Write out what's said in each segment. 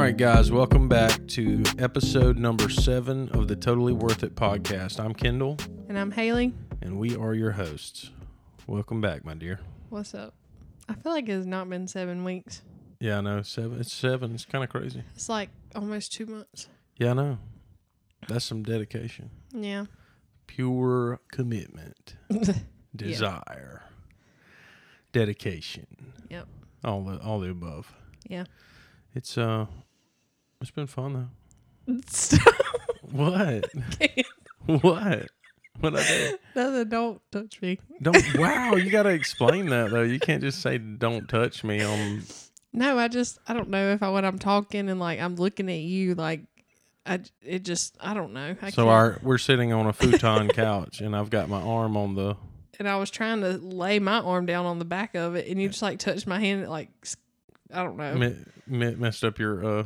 right, guys, welcome back to episode number seven of the Totally Worth It podcast. I'm Kendall, And I'm Haley. and we are your hosts. Welcome back, my dear. What's up? I feel like it's not been seven weeks. Yeah, I know seven. It's seven. It's kind of crazy. It's like almost two months. Yeah, I know. That's some dedication, Yeah. pure commitment, desire, dedication. Yep. All the all the above. Yeah. It's uh, it's been fun though. Stop. What? what? What I do? Nothing, don't touch me. Don't. Wow, you got to explain that though. You can't just say "Don't touch me" on. No, I just, I don't know if I, when I'm talking and like I'm looking at you, like, I, it just, I don't know. I so can't- our we're sitting on a futon couch, and I've got my arm on the. and I was trying to lay my arm down on the back of it, and you just like touched my hand, like, I don't know. Me, messed up your uh.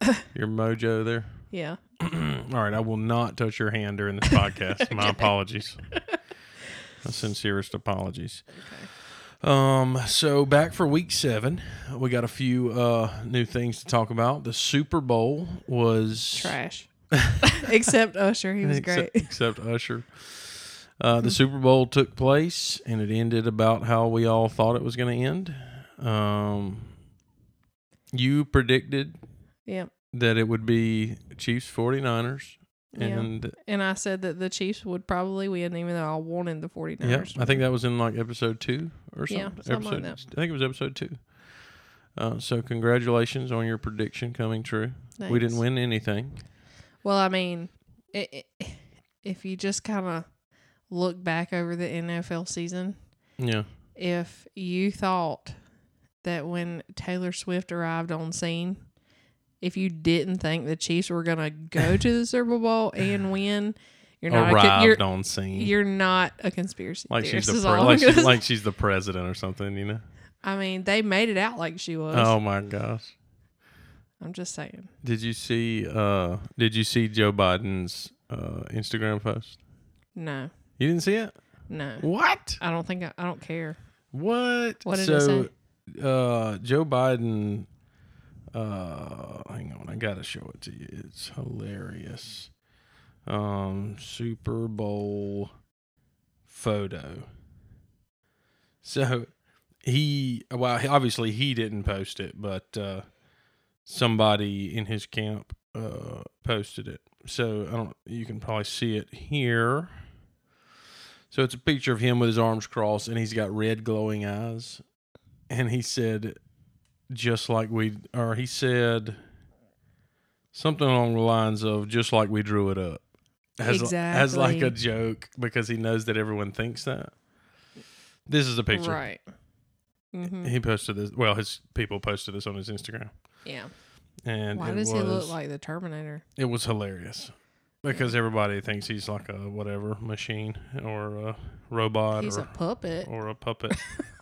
Your mojo there. yeah. All right, I will not touch your hand during this podcast. My apologies. My sincerest apologies. Okay. Um, so back for week seven, we got a few uh new things to talk about. The Super Bowl was Trash. Except Usher. He was except, great. except Usher. Uh, the Super Bowl took place and it ended about how we all thought it was going to end. Um, you predicted Yep. that it would be Chiefs 49ers. Yeah. And And I said that the Chiefs would probably win, even though I wanted the 49ers. yeah, I think that was in like episode two or something. Yeah, something like episode, that. I think it was episode two. Uh, so congratulations on your prediction coming true. We didn't win anything. Well, I mean, it, it, if you just kind of look back over the NFL season, Yeah. if you thought that when Taylor Swift arrived on scene, if you didn't think the Chiefs were going to go to the Super Bowl and win, you're not a, Arrived con- you're, on scene. you're not a conspiracy like she's the pre- like, she's, like she's the president or something, you know. I mean, they made it out like she was. Oh my gosh. I'm just saying. Did you see uh did you see Joe Biden's uh Instagram post? No, You didn't see it? no. What? I don't think I, I don't care. What? What did so, it say? uh Joe Biden uh hang on, I got to show it to you. It's hilarious. Um Super Bowl photo. So he well obviously he didn't post it, but uh somebody in his camp uh posted it. So I don't you can probably see it here. So it's a picture of him with his arms crossed and he's got red glowing eyes. And he said just like we or he said something along the lines of just like we drew it up. As, as like a joke because he knows that everyone thinks that. This is a picture. Right. hmm He posted this. Well, his people posted this on his Instagram, Yeah. and Why does was, he look like the Terminator? It was hilarious because everybody thinks he's like a whatever machine or a robot He's or a puppet. or a puppet.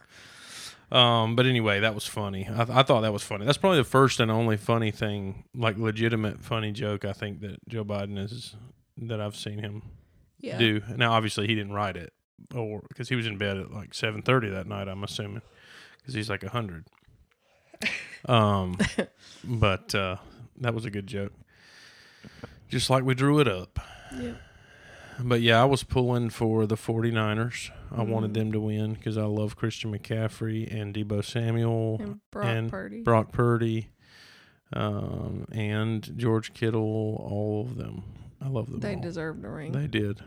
um, but anyway, that was funny. I, I thought that was funny. That's probably the first and only funny thing, like legitimate funny joke. I think that Joe Biden is that I've seen him Yeah. do. Now, obviously, he didn't write it, or because he was in bed at like seven thirty that night. I'm assuming because he's like a hundred. Um, but uh, that was a good joke. Just like we drew it up. Yep. But yeah, I was pulling for the 49ers. I wanted Mhm. them to win because I love Christian McCaffrey and Deebo Samuel, And Brock and Purdy. Brock Purdy, um, and George Kittle. All of them. I love them. they all. deserve the ring. They did.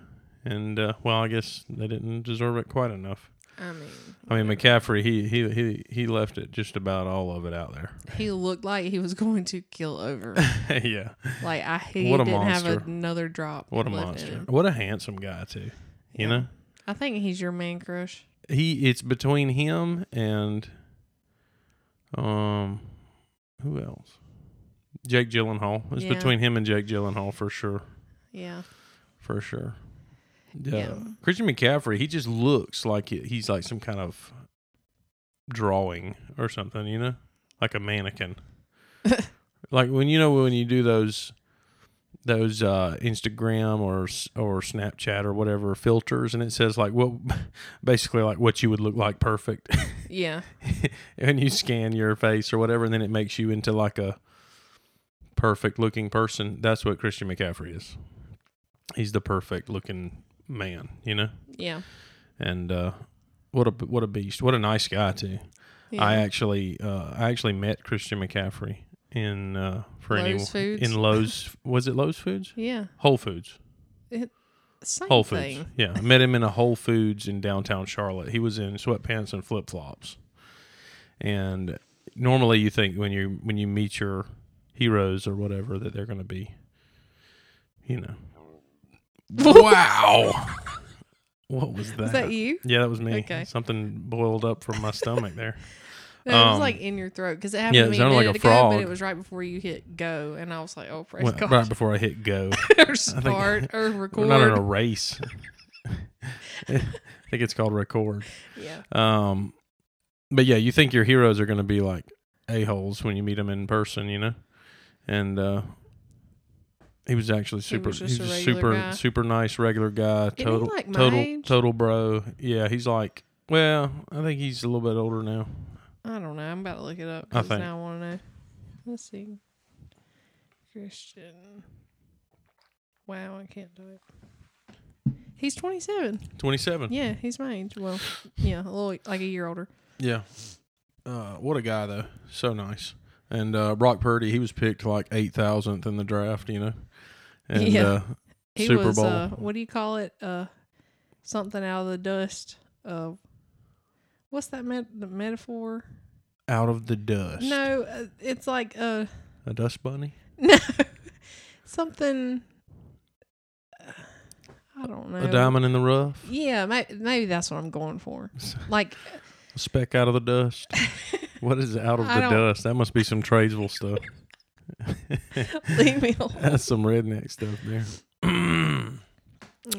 And uh, well, I guess they didn't deserve it quite enough. I mean, I mean. McCaffrey, he he he he left it just about all of it out there. he looked like he was going to kill over. yeah, like I he What a didn't monster. have another drop. what a monster! What a handsome guy too. You Yeah. know, I think he's your man crush. he it's between him and um who else? Jake Gyllenhaal. It's Yeah. between him and Jake Gyllenhaal for sure. Yeah. For sure. Yeah. Yeah. Christian McCaffrey, he just looks like he- he's like some kind of drawing or something, you know? Like a mannequin. like when you know when you do those those uh, Instagram or or Snapchat or whatever filters, and it says like what, basically like what you would look like perfect, Yeah. and you scan your face or whatever, and then it makes you into like a perfect looking person. That's what Christian McCaffrey is. He's the perfect looking man, you know. Yeah. And uh, what a what a beast! What a nice guy too. yeah. I actually uh, I actually met Christian McCaffrey in uh, for Lowe's anyone Foods? in Lowe's. was it Lowe's Foods? yeah. Whole Foods. Same Whole Foods. thing. Yeah, I met him in a Whole Foods in downtown Charlotte. He was in sweatpants and flip flops. And normally, you think when you when you meet your heroes or whatever that they're going to be, you know. Wow. what was that? Was that you? Yeah, that was me. Okay. Something boiled up from my stomach there. No, it was Um, like in your throat because it happened yeah, to it me a sounded like minute a ago, but it was right before you hit go, and I was like, "Oh, praise Well, God!" right before I hit go. or start or We're record. not in a race. I think it's called record. yeah, Um, but yeah, you think your heroes are going to be like a holes when you meet them in person, you know? And uh, he was actually super. was he's just a super, guy. super nice regular guy. he Total, like total, age? total bro. Yeah, he's like. Well, I think he's a little bit older now. I don't know. I'm about to look it up I think- now I want to know. Let's see. Christian. Wow, I can't do it. He's 27. Twenty-seven. Yeah, he's my age. Well, yeah, a little like a year older. Yeah. Uh, what a guy though. So nice. And uh, Brock Purdy, he was picked like eight thousandth in the draft, you know. And Yeah. uh, He Super was Bowl. uh what do you call it? Uh something out of the dust. Uh what's that met- the metaphor? out of the dust. No, uh, it's like uh A dust bunny? no. something uh, I don't know. A diamond in the rough? Yeah, may- maybe that's what I'm going for. Like A speck out of the dust? what is out of I the dust? That must be some tradesville stuff. leave me alone. That's some redneck stuff there.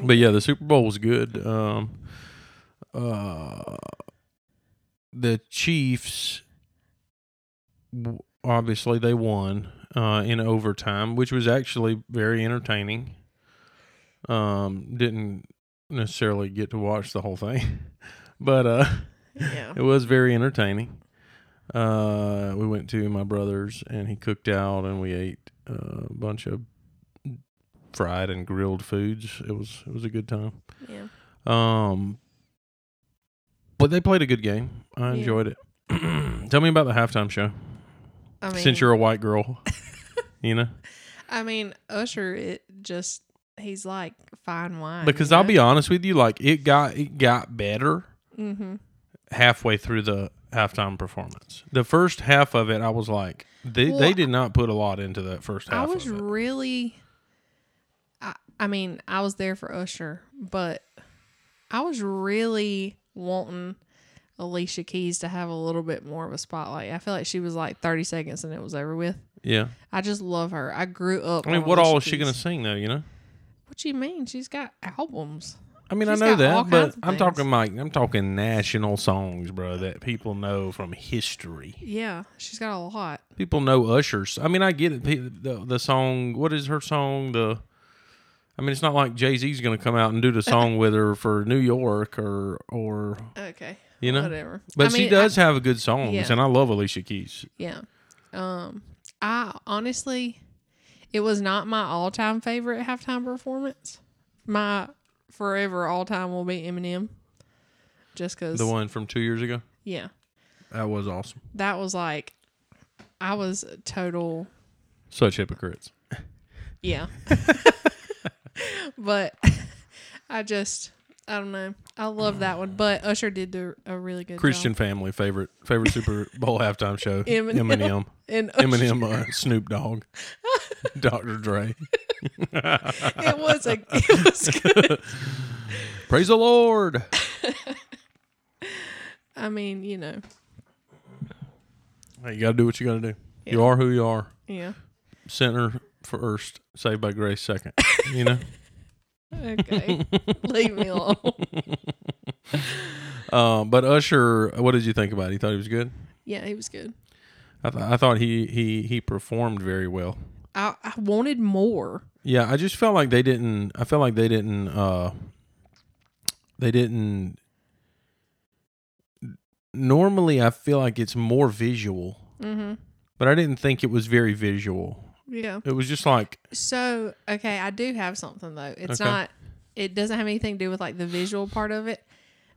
but yeah, the Super Bowl was good. Um, uh, the Chiefs, obviously, they won uh, in overtime, which was actually very entertaining. Um, didn't necessarily get to watch the whole thing, but uh, Yeah. it was very entertaining. Uh, we went to my brother's and he cooked out and we ate a bunch of fried and grilled foods. It was it was a good time. Yeah. Um, but they played a good game. I Yeah. enjoyed it. Tell me about the halftime show. I mean Since you're a white girl, you know, I mean Usher it just he's like fine wine. because I'll know? be honest with you, like it got it got better Mhm. halfway through the halftime performance. The first half of it, I was like, they Well, they did not put a lot into that first half. was of it. I was really I, I mean, I was there for Usher, but I was really wanting Alicia Keys to have a little bit more of a spotlight. I feel like she was like 30 seconds and it was over with. yeah. I just love her. I grew up. I mean, what all is Alicia she gonna sing though? You know. What do you mean? She's got albums. I mean, She's I know that, but I'm talking like I'm talking national songs, bro, that people know from history. Yeah, she's got a lot. People know Usher's. I mean, I get it. The the song. What is her song? The. I mean, it's not like Jay Z's gonna come out and do the song with her for New York or or Okay, you know. whatever. But I she mean, does have a good songs, Yeah. and I love Alicia Keys. Yeah. Um I honestly it was not my all-time favorite halftime performance. My forever all-time will be Eminem. Just cuz The one from two years ago. yeah. That was awesome. That was like I was total Such hypocrites. yeah. but I just I don't know. I love that one, but Usher did do a really good Christian job. family favorite favorite Super Bowl halftime show. Eminem. Eminem. And Usher, Eminem, uh, Snoop Dogg, Dr. Dre. it was a it was good. Praise the Lord. I mean, you know, Hey, you got to do what you got to do. You are who you are. yeah. Sinner first, saved by grace second. You know? Okay. Leave me alone. um, but Usher, what did you think about it? You thought he was good? Yeah, he was good. I, th- I thought he, he, he performed very well. I, I wanted more. Yeah, I just felt like they didn't. I felt like they didn't. uh They didn't. Normally, I feel like it's more visual, Mm-hmm. but I didn't think it was very visual. Yeah. It was just like, So okay, I do have something though. It's Okay. not. It doesn't have anything to do with like the visual part of it,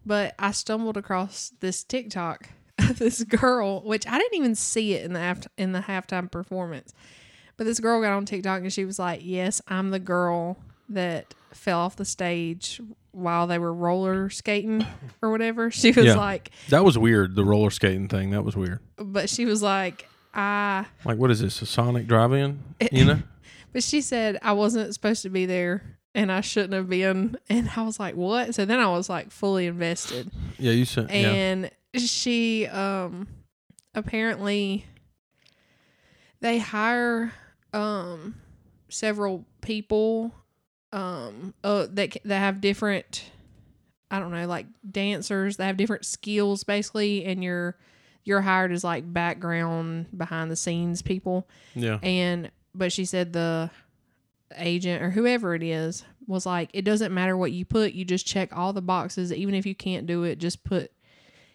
but I stumbled across this TikTok of this girl, which I didn't even see it in the aft- in the halftime performance. But this girl got on TikTok and she was like, "Yes, I'm the girl that fell off the stage while they were roller skating or whatever." She was Yeah. like, that was weird. The roller skating thing that was weird. but she was like, "I." Like, what is this? A Sonic drive-in? You know? But she said I wasn't supposed to be there and I shouldn't have been. And I was like, what? So then I was like fully invested. Yeah, you said. Yeah. And she um apparently they hire um several people um uh that that have different I don't know like dancers they have different skills basically and you're you're hired as like background behind the scenes people Yeah. and but she said the agent or whoever it is was like, it doesn't matter what you put, you just check all the boxes. Even if you can't do it, just put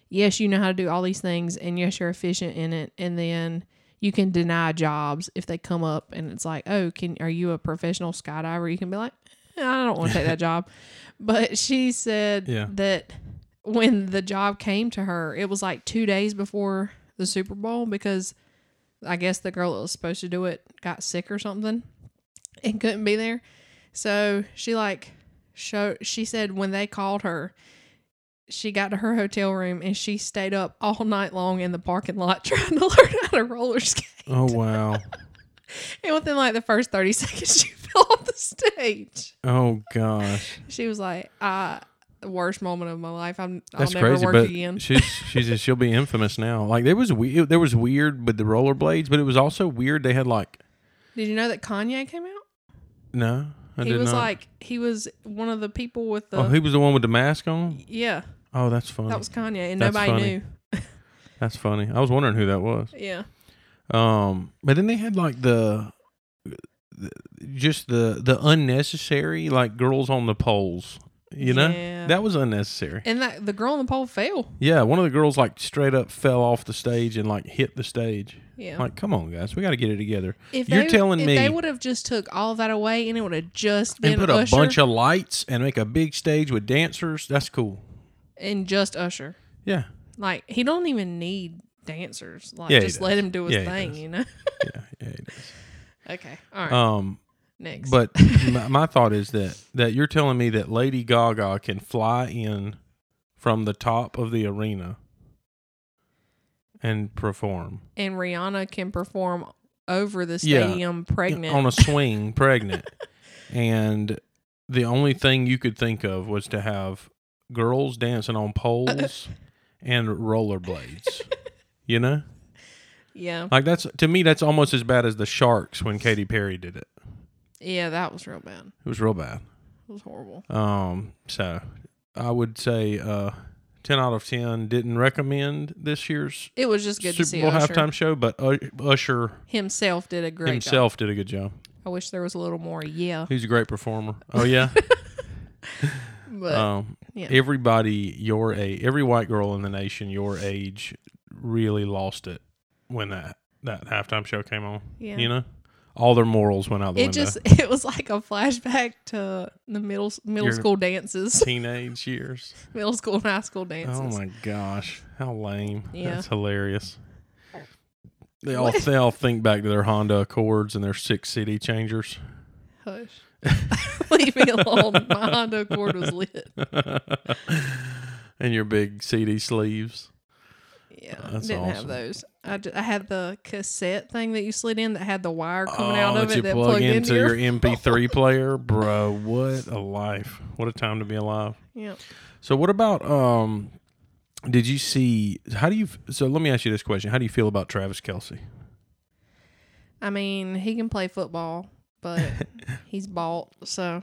yes, you know how to do all these things and yes, you're efficient in it. And then you can deny jobs if they come up and it's like, oh, can are you a professional skydiver? You can be like, "Eh, I don't want to take that job. But she said Yeah. that when the job came to her, it was like two days before the Super Bowl because I guess the girl that was supposed to do it got sick or something and couldn't be there. So she like showed she said when they called her, she got to her hotel room and she stayed up all night long in the parking lot trying to learn how to roller skate. Oh wow. And within like the first 30 seconds, she fell off the stage. Oh gosh. She was like, uh, the worst moment of my life. I'm, That's I'll never crazy, work but again. she's she's she'll be infamous now. Like there was we there was weird with the rollerblades, but it was also weird. They had like Did you know that Kanye came out? no, I he did was not. like, he was one of the people with the. oh, he was the one with the mask on. yeah, Oh, that's funny. that was Kanye, and That's nobody funny. knew. that's funny. I was wondering who that was. Yeah. Um, but then they had like the, the just the the unnecessary like girls on the poles. You know Yeah. that was unnecessary. And that the girl on the pole fell. Yeah, one of the girls like straight up fell off the stage and like hit the stage. Yeah. Like, come on, guys, we got to get it together. if you're they, telling if me- they would have just took all that away and it would have just been and put a Usher bunch of lights and make a big stage with dancers. That's cool. and just Usher. Yeah, Like he don't even need dancers. Like Yeah, just let him do his Yeah, thing, you know. yeah, yeah. It is. okay. All right. Um, Next. but my, my thought is that that you're telling me that Lady Gaga can fly in from the top of the arena and perform and Rihanna can perform over the Yeah. stadium pregnant. on a swing, pregnant, and the only thing you could think of was to have girls dancing on poles and rollerblades. You know. yeah. Like that's to me that's almost as bad as the Sharks when Katy Perry did it. Yeah, that was real bad. It was real bad. It was horrible. Um so I would say uh 10 out of 10 didn't recommend this year's It was just good to Super see Bowl Usher. halftime show, but Usher Himself did a great job. himself did a good job. I wish there was a little more yeah. He's a great performer. Oh yeah. But um yeah. everybody your age, every white girl in the nation your age really lost it when that that halftime show came on. yeah. You know? All their morals went out the window it window. just it was like a flashback to the middle middle Your- school dances, teenage years. middle school and high school dances. Oh my gosh, how lame! Yeah. That's hilarious. They all they all think back to their Honda Accords and their six CD changers. Hush. Leave me alone. My Honda Accord was lit. and your big CD sleeves. Yeah, That's didn't have those. I, had the cassette thing that you slid in that had the wire coming out oh, of that it you that plug plugged into your. your MP3 player, bro. What a life! What a time to be alive. yeah. So, what about um? Did you see? How do you? So, let me ask you this question: How do you feel about Travis Kelce? I mean, he can play football, but he's bald. So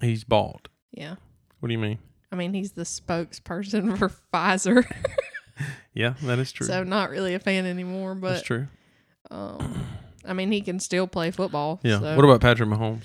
He's bald. yeah. What do you mean? I mean, he's the spokesperson for Pfizer, Yeah, that is true. so not really a fan anymore. but That's true. um, I mean, he can still play football. Yeah. so- What about Patrick Mahomes?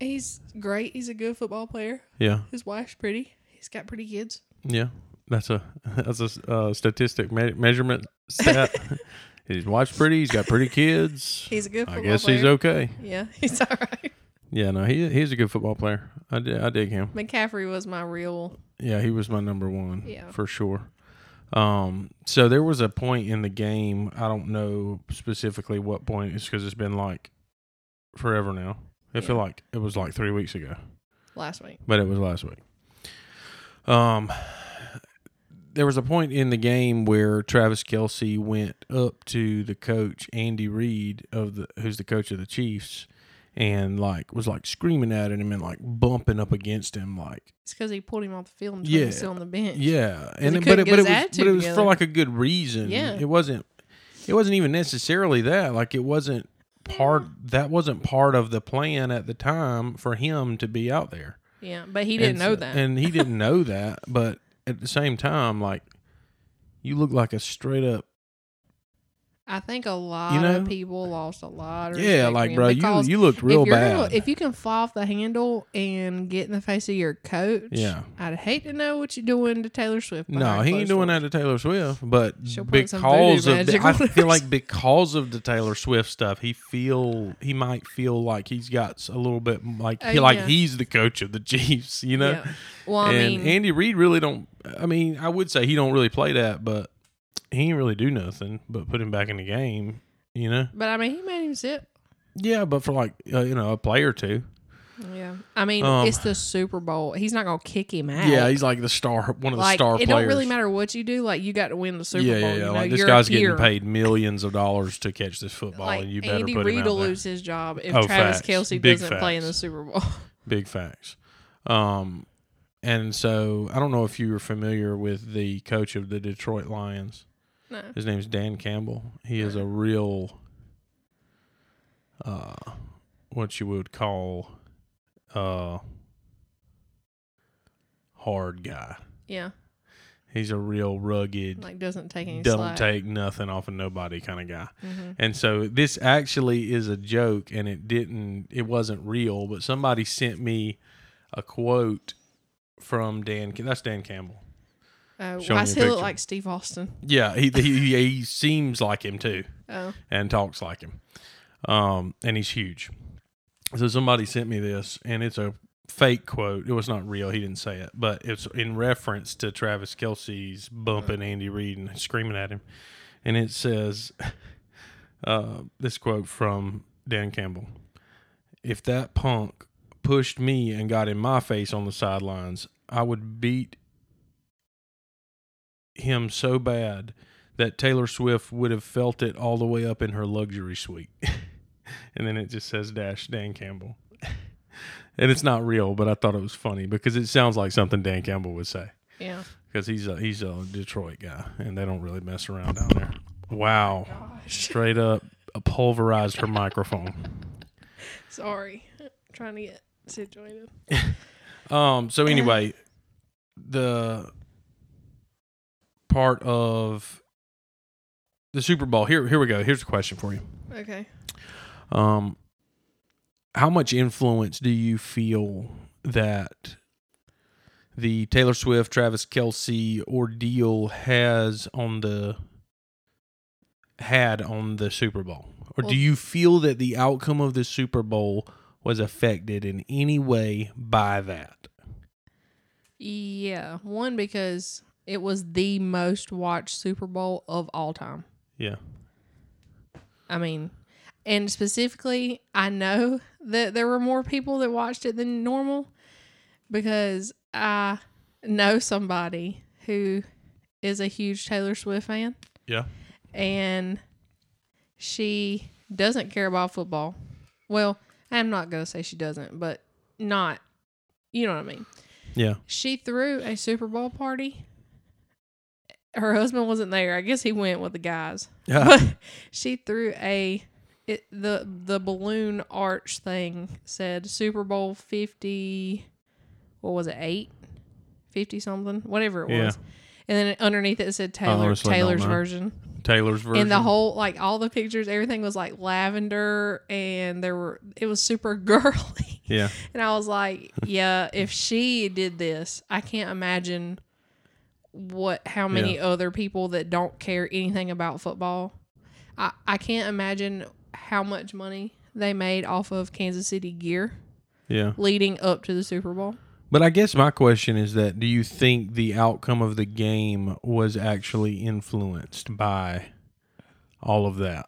He's great. He's a good football player. Yeah, His wife's pretty. He's got pretty kids. yeah. That's a that's a uh, statistic me- measurement stat. His wife's pretty. He's got pretty kids. He's a good I football guess player. he's okay. Yeah, he's all right. Yeah, no, he he's a good football player. I dig, I dig him. McCaffrey was my real. Yeah, he was my number one. Yeah. for sure. Um, so there was a point in the game. I don't know specifically what point. It's because it's been like forever now. I feel like it was like three weeks ago, Last week. but it was last week. Um, there was a point in the game where Travis Kelce went up to the coach Andy Reid of the who's the coach of the Chiefs, and like was like screaming at him and like bumping up against him like It's because he pulled him off the field and Yeah. still on the bench. Yeah, and it, but it, but it was but it was for like a good reason. Yeah. it wasn't. It wasn't even necessarily that. Like it wasn't part. That wasn't part of the plan at the time for him to be out there. Yeah, but he didn't And know so- that. and he didn't know that. But at the same time, like you look like a straight up. I think a lot You know? of people lost a lot. Of Yeah, like bro, you you looked real if bad. Gonna, if you can fly off the handle and get in the face of your coach, Yeah. I'd hate to know what you're doing to Taylor Swift. no, he ain't doing doors. that to Taylor Swift, but She'll put some voodoo because of the, I feel like because of the Taylor Swift stuff, he feel he might feel like he's got a little bit like Oh, he like he's the coach of the Chiefs, you know. Yeah. Well, I and mean, Andy Reid really don't. I mean, I would say he don't really play that, but he ain't really do nothing but put him back in the game, you know. but I mean, he made him sit. Yeah, but for like uh, you know a play or two. Yeah, I mean, Um, it's the Super Bowl. He's not gonna kick him out. Yeah, he's like the star, one of the like star it players. don't really matter what you do. Like you got to win the Super yeah, Bowl. yeah, yeah. You know, like this guy's getting paid millions of dollars to catch this football, Like and you better Andy put Reid him will out there. lose his job if Oh, Travis facts. Kelce Big doesn't play in the. Super Bowl. Big facts. Um, and so I don't know if you were familiar with the coach of the Detroit Lions. No. His name's Dan Campbell. He is a real, uh, what you would call, uh, hard guy. Yeah, He's a real rugged, like doesn't take any don't slack. take nothing off of nobody kind of guy. Mhm. And so this actually is a joke, and it didn't, it wasn't real. But somebody sent me a quote from Dan. That's Dan Campbell. Uh, Show why does he look like Steve Austin? Yeah, he he, he seems like him too. Oh, and talks like him. Um, and he's huge. So somebody sent me this, and it's a fake quote. It was not real. He didn't say it, but it's in reference to Travis Kelce's bumping Andy Reid and screaming at him. And it says, uh, this quote from Dan Campbell: "If that punk pushed me and got in my face on the sidelines, I would beat him so bad." that Taylor Swift would have felt it all the way up in her luxury suite. and then it just says dash Dan Campbell. and it's not real, but I thought it was funny because it sounds like something Dan Campbell would say yeah. because he's a he's a Detroit guy and they don't really mess around down there. Wow. Straight up pulverized her microphone. Sorry, trying to get situated. Um so anyway, the part of the Super Bowl. Here here we go. Here's a question for you. Okay. Um, how much influence do you feel that the Taylor Swift, Travis Kelce ordeal has on the had on the Super Bowl, or Well- do you feel that the outcome of the Super Bowl was affected in any way by that? Yeah, one because it was the most watched Super Bowl of all time. Yeah, I mean, and specifically, I know that there were more people that watched it than normal because I know somebody who is a huge Taylor Swift fan yeah, and she doesn't care about football. Well, I'm not going to say she doesn't, but not, you know what I mean. yeah. She threw a Super Bowl party. Her husband wasn't there. I guess he went with the guys. But she threw a it, the the balloon arch thing said Super Bowl 50 what was it? 8 50 something, whatever it Yeah. was. And then underneath it said Taylor Taylor's version. Taylor's version. and the whole like all the pictures, everything was like lavender, and there were it was super girly. yeah, And I was like, yeah, if she did this, I can't imagine what how many other people that don't care anything about football. I I can't imagine how much money they made off of Kansas City gear yeah. leading up to the Super Bowl. But I guess my question is that do you think the outcome of the game was actually influenced by all of that?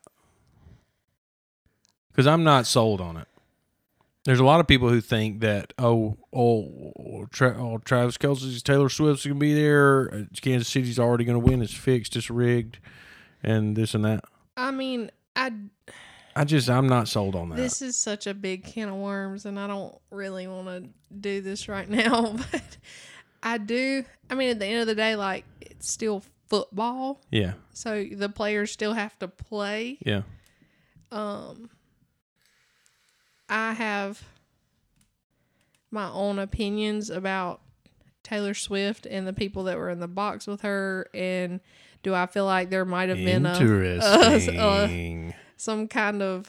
Because I'm not sold on it. There's a lot of people who think that oh oh, Tra- oh Travis Kelce's Taylor Swift's gonna be there, uh, Kansas City's already gonna win, it's fixed, it's rigged, and this and that. I mean, I I just I'm not sold on that. this is such a big can of worms, and I don't really want to do this right now, but I do. I mean, at the end of the day, like it's still football, yeah, so the players still have to play. yeah, Um, I have my own opinions about Taylor Swift and the people that were in the box with her, and do I feel like there might have been a, interesting. some kind of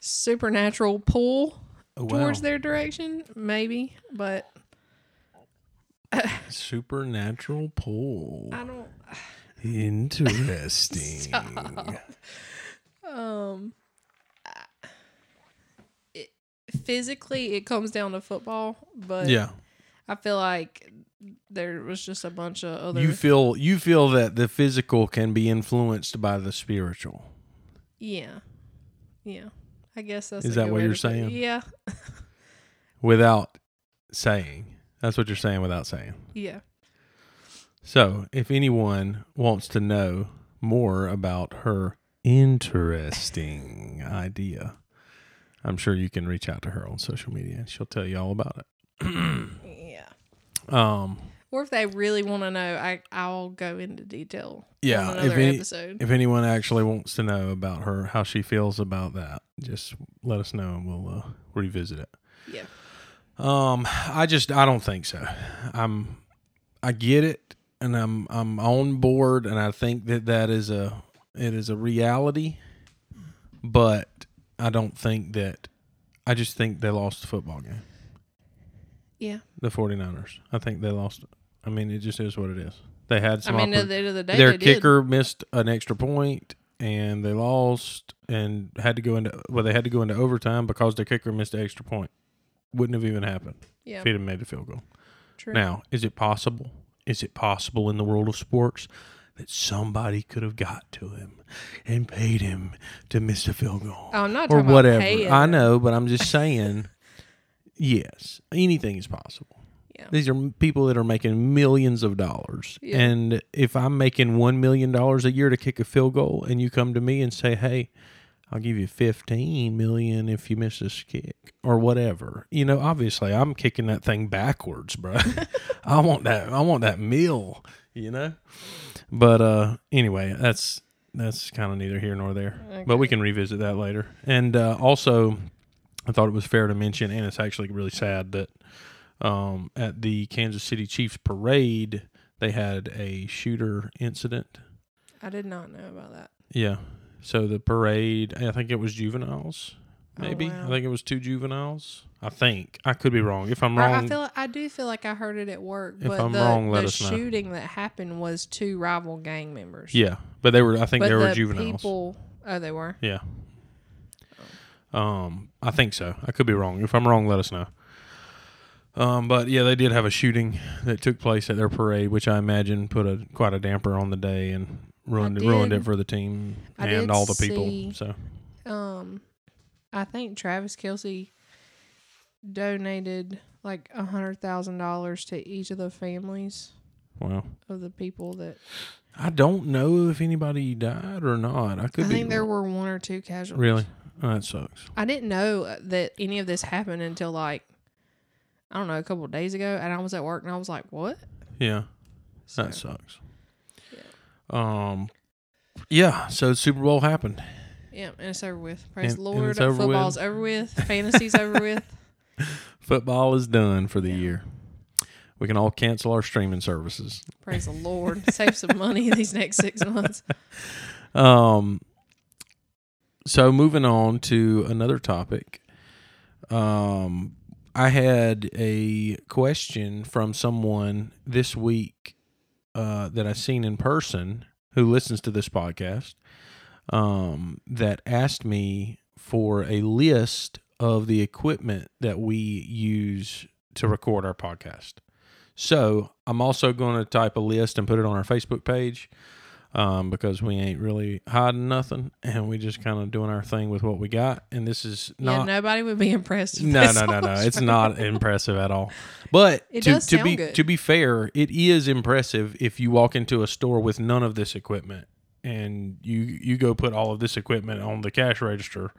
supernatural pull Wow. towards their direction? Maybe, but Supernatural pull. I don't. Interesting. Um, I- it, physically, it comes down to football, but yeah. I feel like there was just a bunch of other. You feel you feel that the physical can be influenced by the spiritual. yeah, yeah. I guess that's. Is that what you're to put it. saying? Yeah, Without saying. That's what you're saying without saying. yeah. So, if anyone wants to know more about her interesting idea, I'm sure you can reach out to her on social media and she'll tell you all about it. Yeah. Um, Or if they really want to know, I I'll go into detail. Yeah, on if any- episode. if anyone actually wants to know about her, how she feels about that, just let us know and we'll uh, revisit it. yeah. Um, I just I don't think so. I'm I get it, and I'm I'm on board, and I think that that is a it is a reality, but I don't think that. I just think they lost the football game. Yeah. The 49ers. I think they lost. I mean, it just is what it is. They had some. I mean, oppor- at the end of the day, their they did. kicker missed an extra point and they lost and had to go into well they had to go into overtime because their kicker missed the extra point wouldn't have even happened Yeah. if he'd have made the field goal True. now is it possible is it possible in the world of sports that somebody could have got to him and paid him to miss the field goal Oh, I'm not or whatever i know but i'm just saying yes anything is possible Yeah. these are people that are making millions of dollars. Yeah. And if I'm making $1 million a year to kick a field goal and you come to me and say, hey, I'll give you 15 million if you miss this kick or whatever. You know, obviously I'm kicking that thing backwards, bro. I want that I want that meal, you know? But uh anyway, that's that's kind of neither here nor there. But we can revisit that later. And uh also I thought it was fair to mention and it's actually really sad that um at the Kansas City Chiefs parade they had a shooter incident. I did not know about that. Yeah. So the parade, I think it was juveniles. Oh, Maybe wow. I think it was two juveniles. I think I could be wrong. If I'm wrong, I feel I do feel like I heard it at work, If but I'm the, wrong, let the us know. shooting that happened was two rival gang members. yeah, but they were. I think but they were the juveniles. people. Oh, they were. Yeah. Um, I think so. I could be wrong. If I'm wrong, let us know. Um, but yeah, they did have a shooting that took place at their parade, which I imagine put a quite a damper on the day and ruined it, ruined it for the team I and all the people. see- So Um, I think Travis Kelce donated like a hundred thousand dollars to each of the families wow. of the people that. I don't know if anybody died or not. I could I think there were one or two casualties. really. Oh, that sucks. I didn't know uh, that any of this happened until like I don't know a couple of days ago, and I was at work and I was like, "What?" Yeah. So, That sucks. Yeah. Um, yeah. So Super Bowl happened. Yeah, and it's over with. Praise And- the and Lord. over Football's with. over with. Fantasy's over with. Football is done for the Yeah. year. we can all cancel our streaming services. Praise the Lord. Save some money these next six months. Um, so moving on to another topic. Um, I had a question from someone this week uh, that I've seen in person who listens to this podcast um, that asked me for a list of the equipment that we use to record our podcast. So I'm also going to type a list and put it on our Facebook page um, because we ain't really hiding nothing and we just kind of doing our thing with what we got. And this is yeah, not. nobody would be impressed. no, no, no, no. It's not impressive at all. But It to, to be good. to be fair, it is impressive if you walk into a store with none of this equipment and you you go put all of this equipment on the cash register.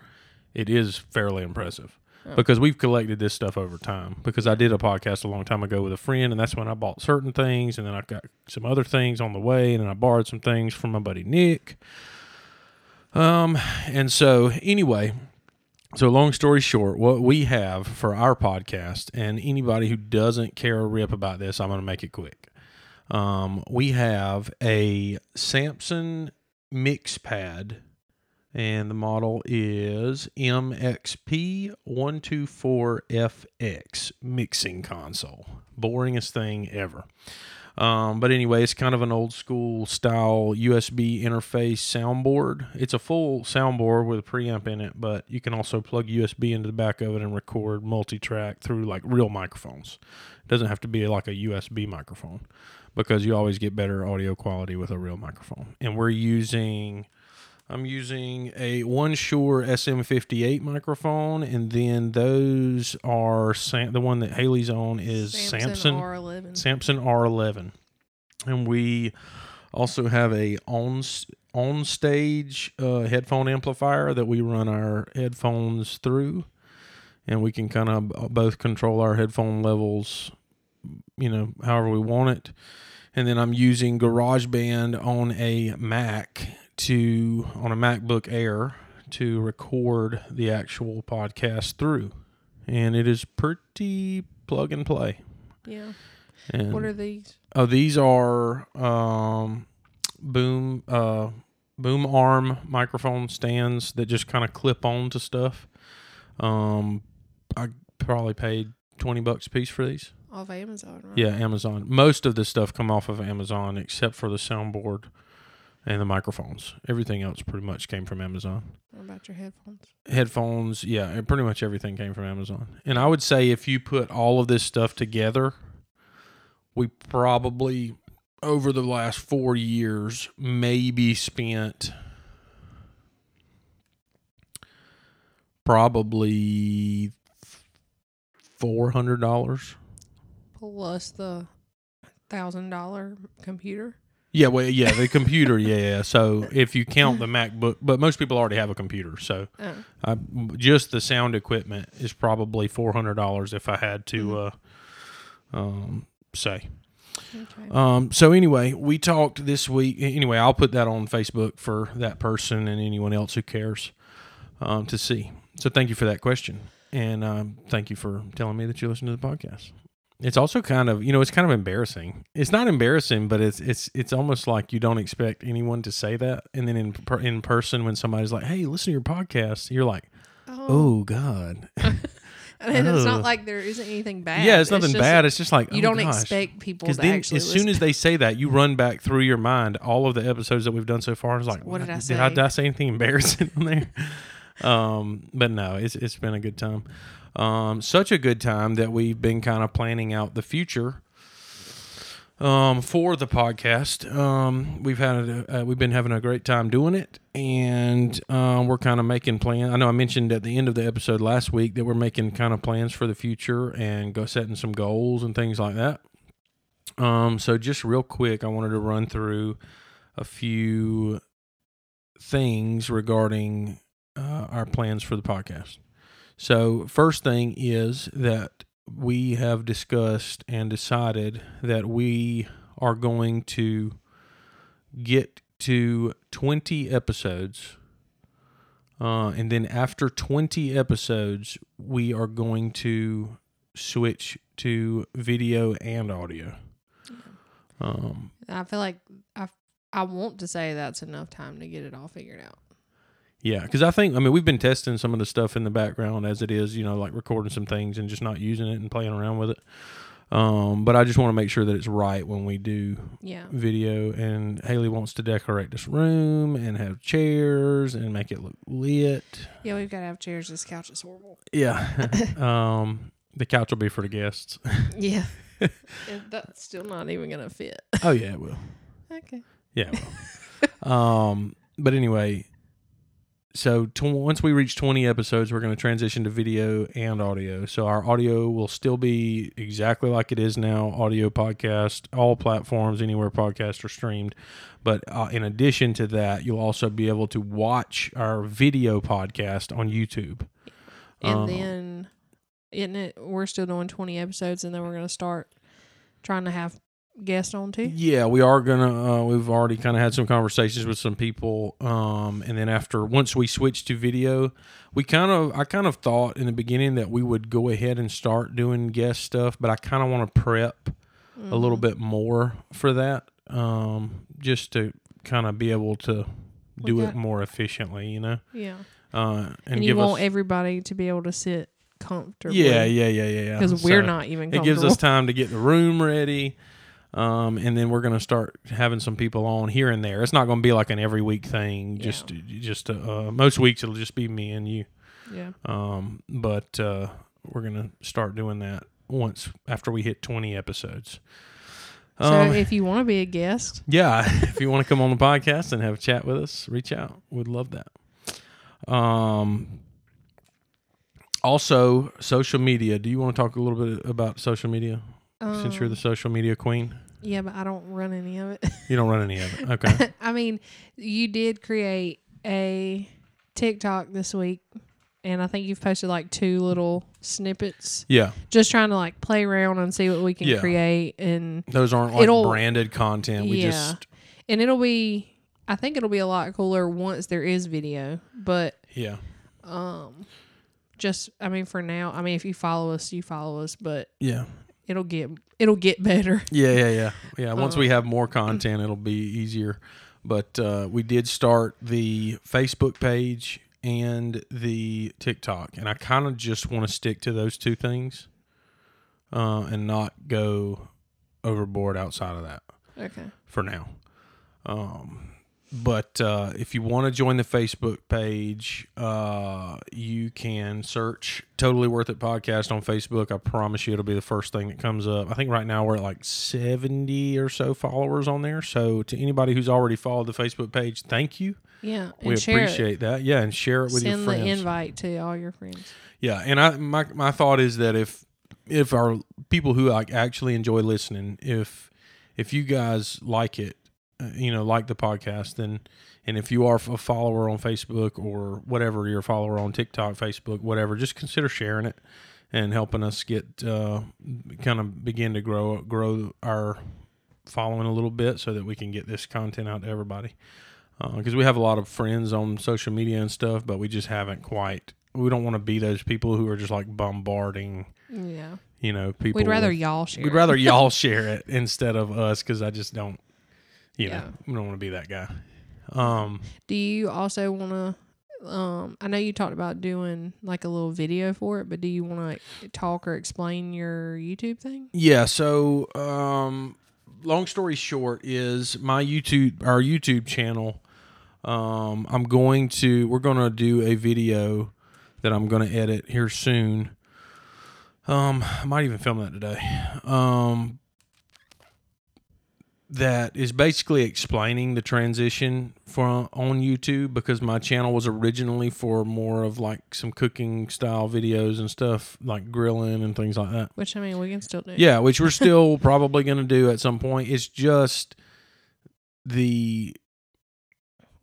It is fairly impressive. Oh. Because we've collected this stuff over time. Because I did a podcast a long time ago with a friend, and that's when I bought certain things, and then I got some other things on the way, and then I borrowed some things from my buddy Nick. Um, and so anyway, so long story short, what we have for our podcast, and anybody who doesn't care a rip about this, I'm going to make it quick. Um, we have a Samson mix pad, and the model is MXP124FX mixing console. Boringest thing ever. Um, but anyway, it's kind of an old school style USB interface soundboard. It's a full soundboard with a preamp in it, but you can also plug USB into the back of it and record multi track through like real microphones. It doesn't have to be like a USB microphone because you always get better audio quality with a real microphone. And we're using. I'm using a One Shure SM58 microphone, and then those are Sam- the one that Haley's on is Samson R11. Samson R11, and we also have a on on stage uh, headphone amplifier that we run our headphones through, and we can kind of both control our headphone levels, you know, however we want it. And then I'm using GarageBand on a Mac to on a MacBook Air to record the actual podcast through, and it is pretty plug and play. Yeah. And What are these? Oh, these are um, boom uh, boom arm microphone stands that just kind of clip on to stuff. Um, I probably paid twenty bucks a piece for these. Off Amazon, right? Yeah, Amazon. Most of this stuff come off of Amazon, except for the soundboard and the microphones. Everything else pretty much came from Amazon. What about your headphones? Headphones, yeah, pretty much everything came from Amazon. And I would say if you put all of this stuff together, we probably over the last four years maybe spent probably four hundred dollars. Plus the thousand dollar computer. Yeah, well, yeah, the computer, yeah, yeah. So if you count the MacBook, but most people already have a computer, so Oh. I, just the sound equipment is probably four hundred dollars if I had to uh, um, say. Okay. Um, so anyway, we talked this week. Anyway, I'll put that on Facebook for that person and anyone else who cares um, to see. So thank you for that question, and um, thank you for telling me that you listen to the podcast. It's also kind of you know it's kind of embarrassing. It's not embarrassing, but it's it's it's almost like you don't expect anyone to say that, and then in per, in person when somebody's like, "Hey, listen to your podcast," you're like, "Oh God." and it's oh. not like there isn't anything bad. yeah, it's nothing just bad. It's just like You oh, don't gosh. expect people Because then, actually as soon as they say that, you run back through your mind all of the episodes that we've done so far. And it's like, What did I Did I, say? did I say anything embarrassing on there? um, but no, it's it's been a good time. Um, such a good time that we've been kind of planning out the future. Um, for the podcast, um, we've had a, uh, we've been having a great time doing it, and um, we're kind of making plans. I know I mentioned at the end of the episode last week that we're making kind of plans for the future and go setting some goals and things like that. Um, so just real quick, I wanted to run through a few things regarding uh, our plans for the podcast. So first thing is that we have discussed and decided that we are going to get to 20 episodes. Uh, and then after 20 episodes, we are going to switch to video and audio. Um, I feel like I I want to say that's enough time to get it all figured out. Yeah, because I think I mean we've been testing some of the stuff in the background as it is, you know, like recording some things and just not using it and playing around with it. Um, but I just want to make sure that it's right when we do Yeah. video. And Haley wants to decorate this room and have chairs and make it look lit. Yeah, we've got to have chairs. This couch is horrible. Yeah. um, the couch will be for the guests. Yeah. That's still not even gonna fit. oh yeah, it will. Okay. Yeah. it will. um, but anyway, so tw- once we reach 20 episodes, we're going to transition to video and audio. So our audio will still be exactly like it is now audio podcast, all platforms, anywhere podcasts are streamed. But uh, in addition to that, you'll also be able to watch our video podcast on YouTube. And Um, then, isn't it? We're still doing twenty episodes, and then we're gonna start trying to have guests on too. Yeah, we are gonna. Uh, we've already kind of had some conversations with some people, um, and then after once we switch to video, we kind of. I kind of thought in the beginning that we would go ahead and start doing guest stuff, but I kind of want to prep a little Mhm. bit more for that, um, just to kind of be able to We do it more efficiently, you know, Yeah. uh, and, And, you give want us. everybody to be able to sit comfortably. yeah, yeah, yeah, yeah, yeah. Because we're So- not even. it gives us time to get the room ready um, and then we're going to start having some people on here and there. It's not going to be like an every week thing Yeah. just just uh, most weeks it'll just be me and you. Yeah. um, but uh, we're going to start doing that once after we hit 20 episodes. So um, if you want to be a guest, yeah if you want to come on the podcast and have a chat with us reach out. We'd love that. Um also social media. Do you want to talk a little bit about social media since you're the um, social media queen yeah, but I don't run any of it. You don't run any of it. Okay. I mean, you did create a TikTok this week, and I think you've posted like two little snippets, yeah. just trying to like play around and see what we can Yeah. create, and Those aren't like It'll- branded content. We Yeah. just and it'll be. I think it'll be a lot cooler once there is video, but yeah. um, just I mean, for now, I mean, if you follow us, you follow us, but Yeah. It'll get it'll get better. Yeah, yeah, yeah. Yeah, once Uh, we have more content it'll be easier. But uh, we did start the Facebook page and the TikTok and I kind of just want to stick to those two things. Uh, and not go overboard outside of that. Okay. for now. Um, but uh, if you want to join the Facebook page, uh, you can search Totally Worth It Podcast on Facebook. I promise you it'll be the first thing that comes up. I think right now we're at like 70 or so followers on there. So to anybody who's already followed the Facebook page, thank you. Yeah, and we appreciate that. Yeah, and share it it. with Send your the friends. invite to all your friends. Yeah, and I my my thought is that if if our people who like actually enjoy listening, if if you guys like it, you know, like the podcast, and and if you are a follower on Facebook or whatever you're a follower on TikTok, Facebook, whatever, just consider sharing it and helping us get uh, kind of begin to grow grow our following a little bit so that we can get this content out to everybody. Because we have a lot of friends on social media and stuff, but we just haven't quite. We don't want to be those people who are just like bombarding, Yeah, you know, people. we'd rather with- y'all share. We'd rather y'all share it instead of us because I just don't, you know, Yeah. we don't want to be that guy. Um, Do you also want to? Um, I know you talked about doing like a little video for it, but do you want to talk or explain your YouTube thing? yeah. So, um, long story short is my YouTube, our YouTube channel. Um, I'm going to, we're going to do a video that I'm going to edit here soon. Um, I might even film that today. Um, that is basically explaining the transition from on YouTube because my channel was originally for more of like some cooking style videos and stuff like grilling and things like that. Which I mean, we can still do. Yeah, which we're still probably going to do at some point. It's just the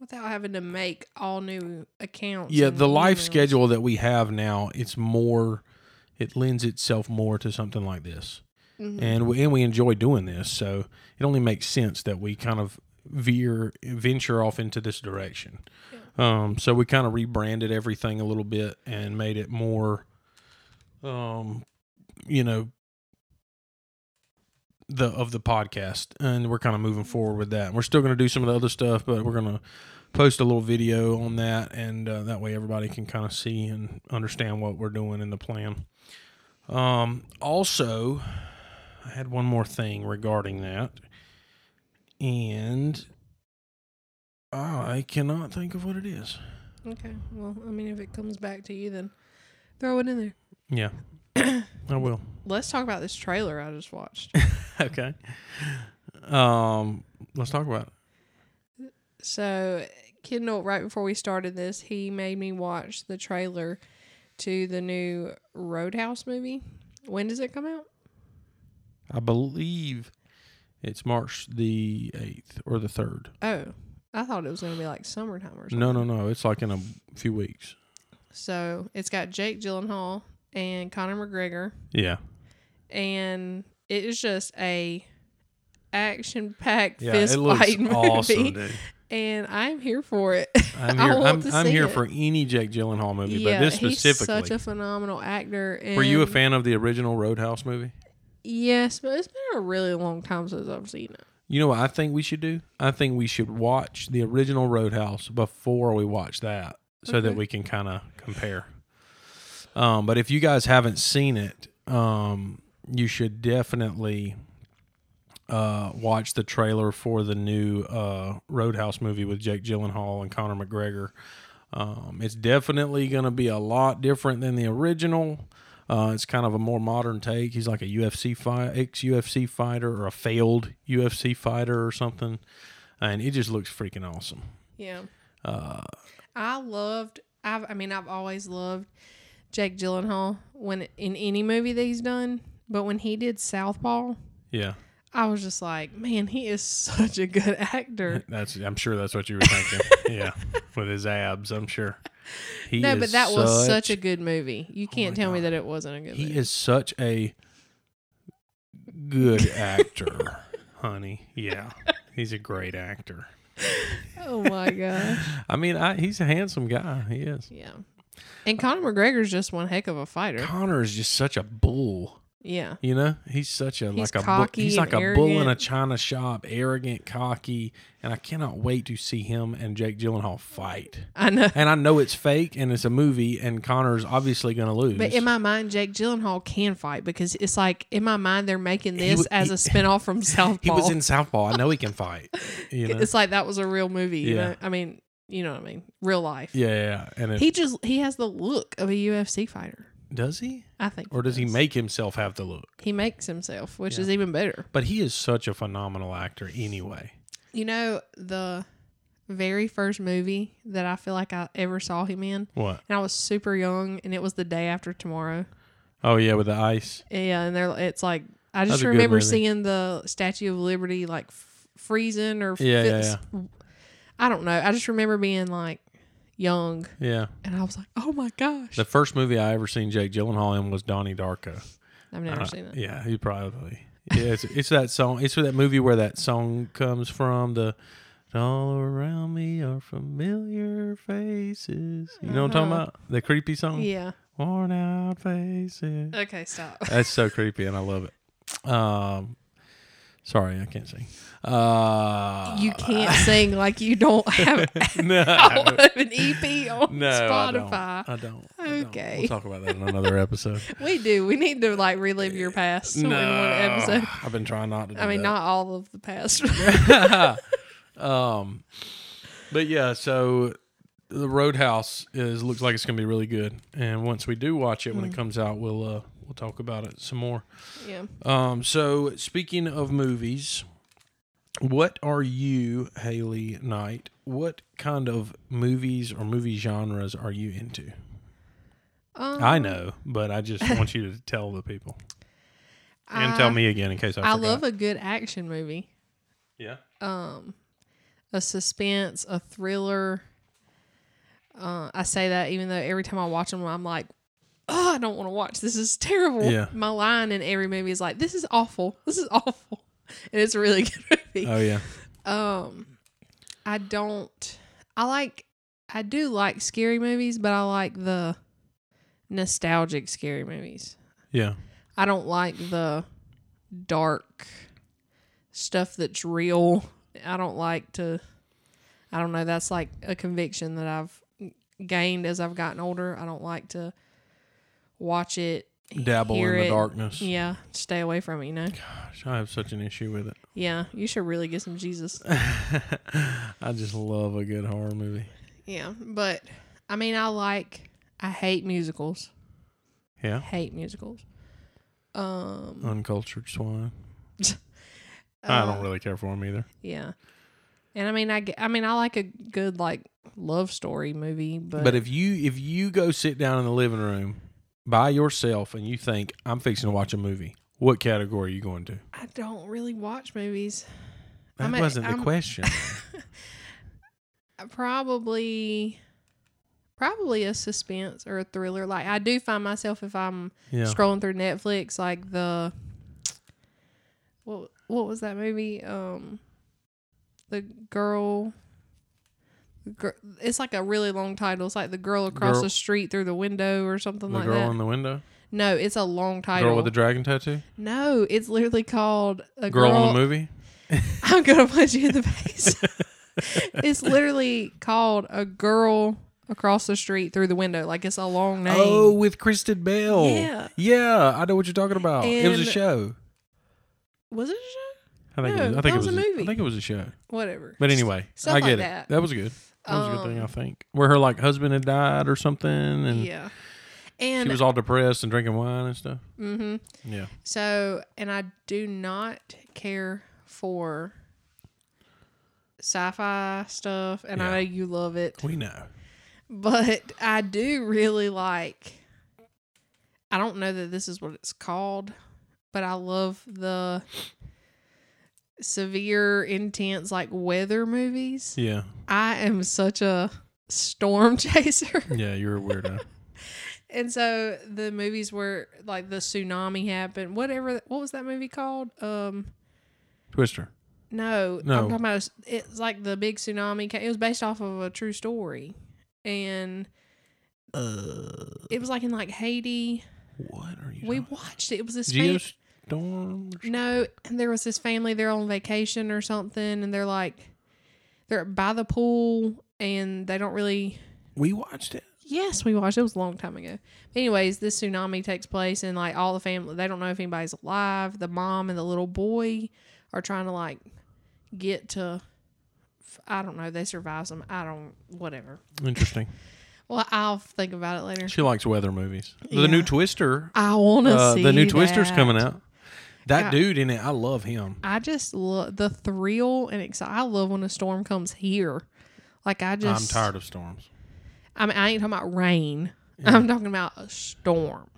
without having to make all new accounts. yeah the life emails. schedule that we have now. It's more. It lends itself more to something like this. Mhm. and we, and we enjoy doing this. So it only makes sense that we kind of veer venture off into this direction. Um, so we kind of rebranded everything a little bit and made it more, um, you know, the of the podcast, and we're kind of moving forward with that. We're still going to do some of the other stuff, but we're going to post a little video on that, and uh, that way everybody can kind of see and understand what we're doing in the plan. Um, also, I had one more thing regarding that, and I cannot think of what it is. Okay. Well, I mean, if it comes back to you, then throw it in there. Yeah, I will. Let's talk about this trailer I just watched. okay. Um, let's talk about it. So, Kendall, right before we started this, he made me watch the trailer to the new Roadhouse movie. When does it come out? I believe it's March the eighth or the third. Oh, I thought it was going to be like summertime or something. No, no, no. It's like in a few weeks. So it's got Jake Gyllenhaal and Conor McGregor, Yeah. and it is just a action-packed Yeah. fist it looks fight movie, awesome, dude. and I'm here for it. I'm I here. I'm, I'm here it. for any Jake Gyllenhaal movie, yeah, but this specifically. he's such a phenomenal actor. And were you a fan of the original Roadhouse movie? Yes, but it's been a really long time since I've seen it. You know what I think we should do? I think we should watch the original Roadhouse before we watch that, so that we can kind of compare. Um, but if you guys haven't seen it, um, you should definitely uh, watch the trailer for the new uh, Roadhouse movie with Jake Gyllenhaal and Conor McGregor. Um, it's definitely going to be a lot different than the original. Uh, it's kind of a more modern take. He's like a UFC fight, ex UFC fighter, or a failed UFC fighter, or something, and it just looks freaking awesome. Yeah, Uh, I loved. I've. I mean, I've always loved Jake Gyllenhaal when in any movie that he's done. But when he did Southpaw, yeah, I was just like, man, he is such a good actor. that's. I'm sure that's what you were thinking. yeah, with his abs, I'm sure. He no, but that was such a good movie. You oh can't my tell me that it wasn't a good movie. He movie. is such a good actor, honey. Yeah, he's a great actor. oh my gosh. I mean, I, he's a handsome guy. He is. Yeah. And Conor McGregor's just one heck of a fighter. Conor is just such a bull. Yeah. You know, he's such a He's like a cocky he's like a bull in a arrogant. china shop, arrogant, cocky, and I cannot wait to see him and Jake Gyllenhaal fight. I know. And I know it's fake and it's a movie, and Conor's obviously going to lose. But in my mind, Jake Gyllenhaal can fight because it's like in my mind they're making He this as a spinoff from Southpaw. he was in Southpaw. I know he can fight. You know? It's like that was a real movie. You Yeah. know? I mean, you know what I mean? Real life. yeah, yeah, yeah. And it, He just he has the look of a UFC fighter. Does he, I think. or does he make himself have the look? He makes himself, which Yeah. is even better. But he is such a phenomenal actor anyway. You know the very first movie that I feel like I ever saw him in, What? and I was super young, and it was the day after tomorrow. Oh yeah, with the ice. Yeah, and they're it's like I That's just a good remember movie. seeing the Statue of Liberty like f- freezing or Yeah, yeah, fits- I don't know. I just remember being like young, Yeah. and I was like, "Oh my gosh!" The first movie I ever seen Jake Gyllenhaal in was Donnie Darko. I've never Uh, seen it. Yeah, he probably. Yeah, it's, it's that song. It's that movie where that song comes from. The all around me are familiar faces. You know what I'm talking Uh-huh. about? The creepy song. Yeah. Worn out faces. Okay, stop. That's so creepy, and I love it. Um, sorry, I can't sing. Uh, you can't sing like you don't have no, an EP on no, I don't. Spotify. I don't. I don't. Okay. We'll talk about that in another episode. We do. We need to like relive your past in one episode. I've been trying not to. Do I mean, that. not all of the past. um, but yeah, so the Roadhouse is looks like it's gonna be really good, and once we do watch it when Mm. it comes out, we'll uh we'll talk about it some more. yeah. Um, so speaking of movies, what are you, Haley Knight? What kind of movies or movie genres are you into? Um, I know, but I just want you to tell the people and I- tell me again in case I, I forgot. love a good action movie. yeah. um a suspense, a thriller. Uh, I say that even though every time I watch them, I'm like, oh, I don't want to watch. This is terrible. Yeah. My line in every movie is like, this is awful. This is awful. And it's a really good movie. Oh yeah. Um, I don't. I like. I do like scary movies, but I like the nostalgic scary movies. Yeah. I don't like the dark stuff that's real. I don't like to. I don't know. That's like a conviction that I've gained as I've gotten older. I don't like to watch it. Dabble in the it. darkness. Yeah, stay away from it. You know. Gosh, I have such an issue with it. Yeah, you should really get some Jesus. I just love a good horror movie. yeah, but I mean, I like. I hate musicals. Yeah, Hate musicals. Um, uncultured swine. I uh, don't really care for them either. Yeah. And I mean, I, I mean, I like a good like love story movie, but, But if you if you go sit down in the living room by yourself and you think I'm fixing to watch a movie, what category are you going to? I don't really watch movies. That I'm wasn't the I'm- question. Probably, probably a suspense or a thriller. Like I do find myself if I'm yeah. scrolling through Netflix, like the what what was that movie? Um, the girl. It's like a really long title. It's like the girl across Girl- the street through the window or something The like girl that. Girl in the window, no, it's a long title. girl with the dragon tattoo, no, it's literally called a girl, girl. in the movie. I'm gonna punch you in the face. it's literally called a girl across the street through the window. Like it's a long oh, name. Oh, with Kristen Bell. Yeah. yeah, I know what you're talking about. it was a show. was it a show? I think No, it was. I think was it a was movie. I think it was a show. Whatever. But anyway, Stuff I like get it. that. That was good. That was a good thing, I Um, think. Where her like husband had died or something, and yeah. and she was all depressed and drinking wine and stuff. Mm-hmm. Yeah. so, and I do not care for sci-fi stuff, and I know you love it. We know. but I do really like. I don't know that this is what it's called, but I love the severe, intense, like weather movies. Yeah. I am such a storm chaser. Yeah, you're a weirdo. And so the movies where like the tsunami happened, whatever, what was that movie called? Um, Twister. no, No. I'm talking about it's like the big tsunami. It was based off of a true story, and Uh, it was like in like Haiti. what are you? We watched it. It was this fam- Geostorm. Or something? no, and there was this family. They're on vacation or something, and they're like, they're by the pool, and they don't really. We watched it. Yes, we watched. It was a long time ago. Anyways, this tsunami takes place, and like all the family, they don't know if anybody's alive. The mom and the little boy are trying to like get to. I don't know. They survive some. I don't. Whatever. Interesting. Well, I'll think about it later. She likes weather movies. The Yeah. new Twister. I want to Uh, see the new Twister's coming out. That Yeah. dude in it, I love him. I just love the thrill and excitement. I love when a storm comes here. Like I just, I'm tired of storms. I mean, I ain't talking about rain. I'm talking about a storm.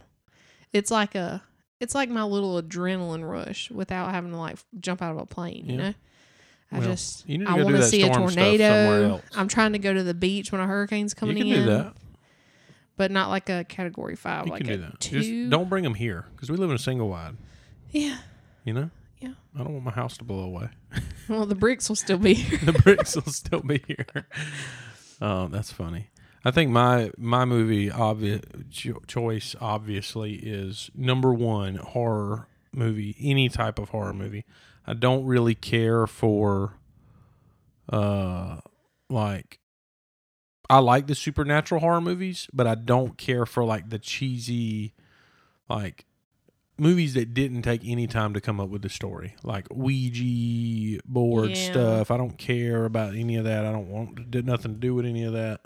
It's like a, it's like my little adrenaline rush without having to like jump out of a plane. You know, I Well, just, you need to I want to see a storm stuff somewhere tornado. I'm trying to go to the beach when a hurricane's coming you can in, do that. but not like a category five. You like can a do that. two. Just don't bring them here because we live in a single wide. Yeah. You know. Yeah. I don't want my house to blow away. Well, the bricks will still be here. the bricks will still be here. Oh, that's funny. I think my my movie obvious choice obviously is number one horror movie, any type of horror movie. I don't really care for, uh, like. I like the supernatural horror movies, but I don't care for like the cheesy, like movies that didn't take any time to come up with the story, like Ouija board Yeah. stuff. I don't care about any of that. I don't want to nothing to do with any of that.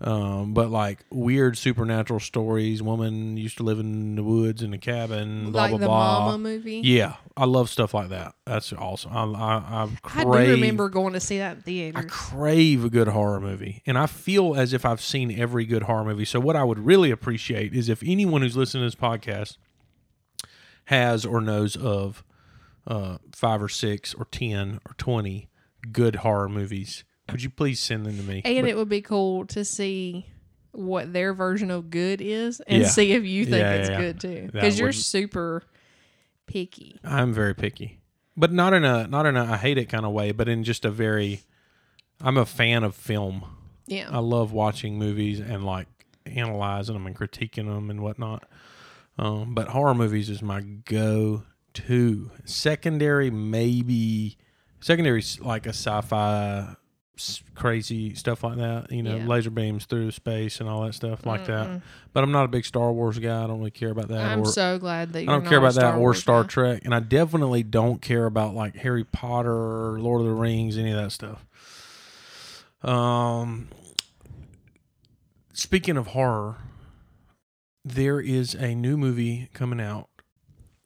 Um, but like weird supernatural stories. Woman used to live in the woods in a cabin. Blah like blah the blah. Mama movie. Yeah, I love stuff like that. That's awesome. I I, I I do remember going to see that in I crave a good horror movie, and I feel as if I've seen every good horror movie. So what I would really appreciate is if anyone who's listening to this podcast has or knows of uh, five or six or ten or twenty good horror movies, would you please send them to me? And But it would be cool to see what their version of good is and Yeah. see if you think Yeah, it's yeah, good too. Because you're super picky. I'm very picky, but not in a not in a I hate it kind of way, but in just a very. I'm a fan of film. Yeah. I love watching movies and like analyzing them and critiquing them and whatnot. Um, but horror movies is my go to. Secondary, maybe. Secondary's like a sci-fi, crazy stuff like that. You know, Yeah. laser beams through space and all that stuff like that. Mm-mm. But I'm not a big Star Wars guy. I don't really care about that. I'm or, so glad that I don't care about that Star or Star guy. Trek, and I definitely don't care about like Harry Potter, Lord of the Rings, any of that stuff. Um, speaking of horror, there is a new movie coming out.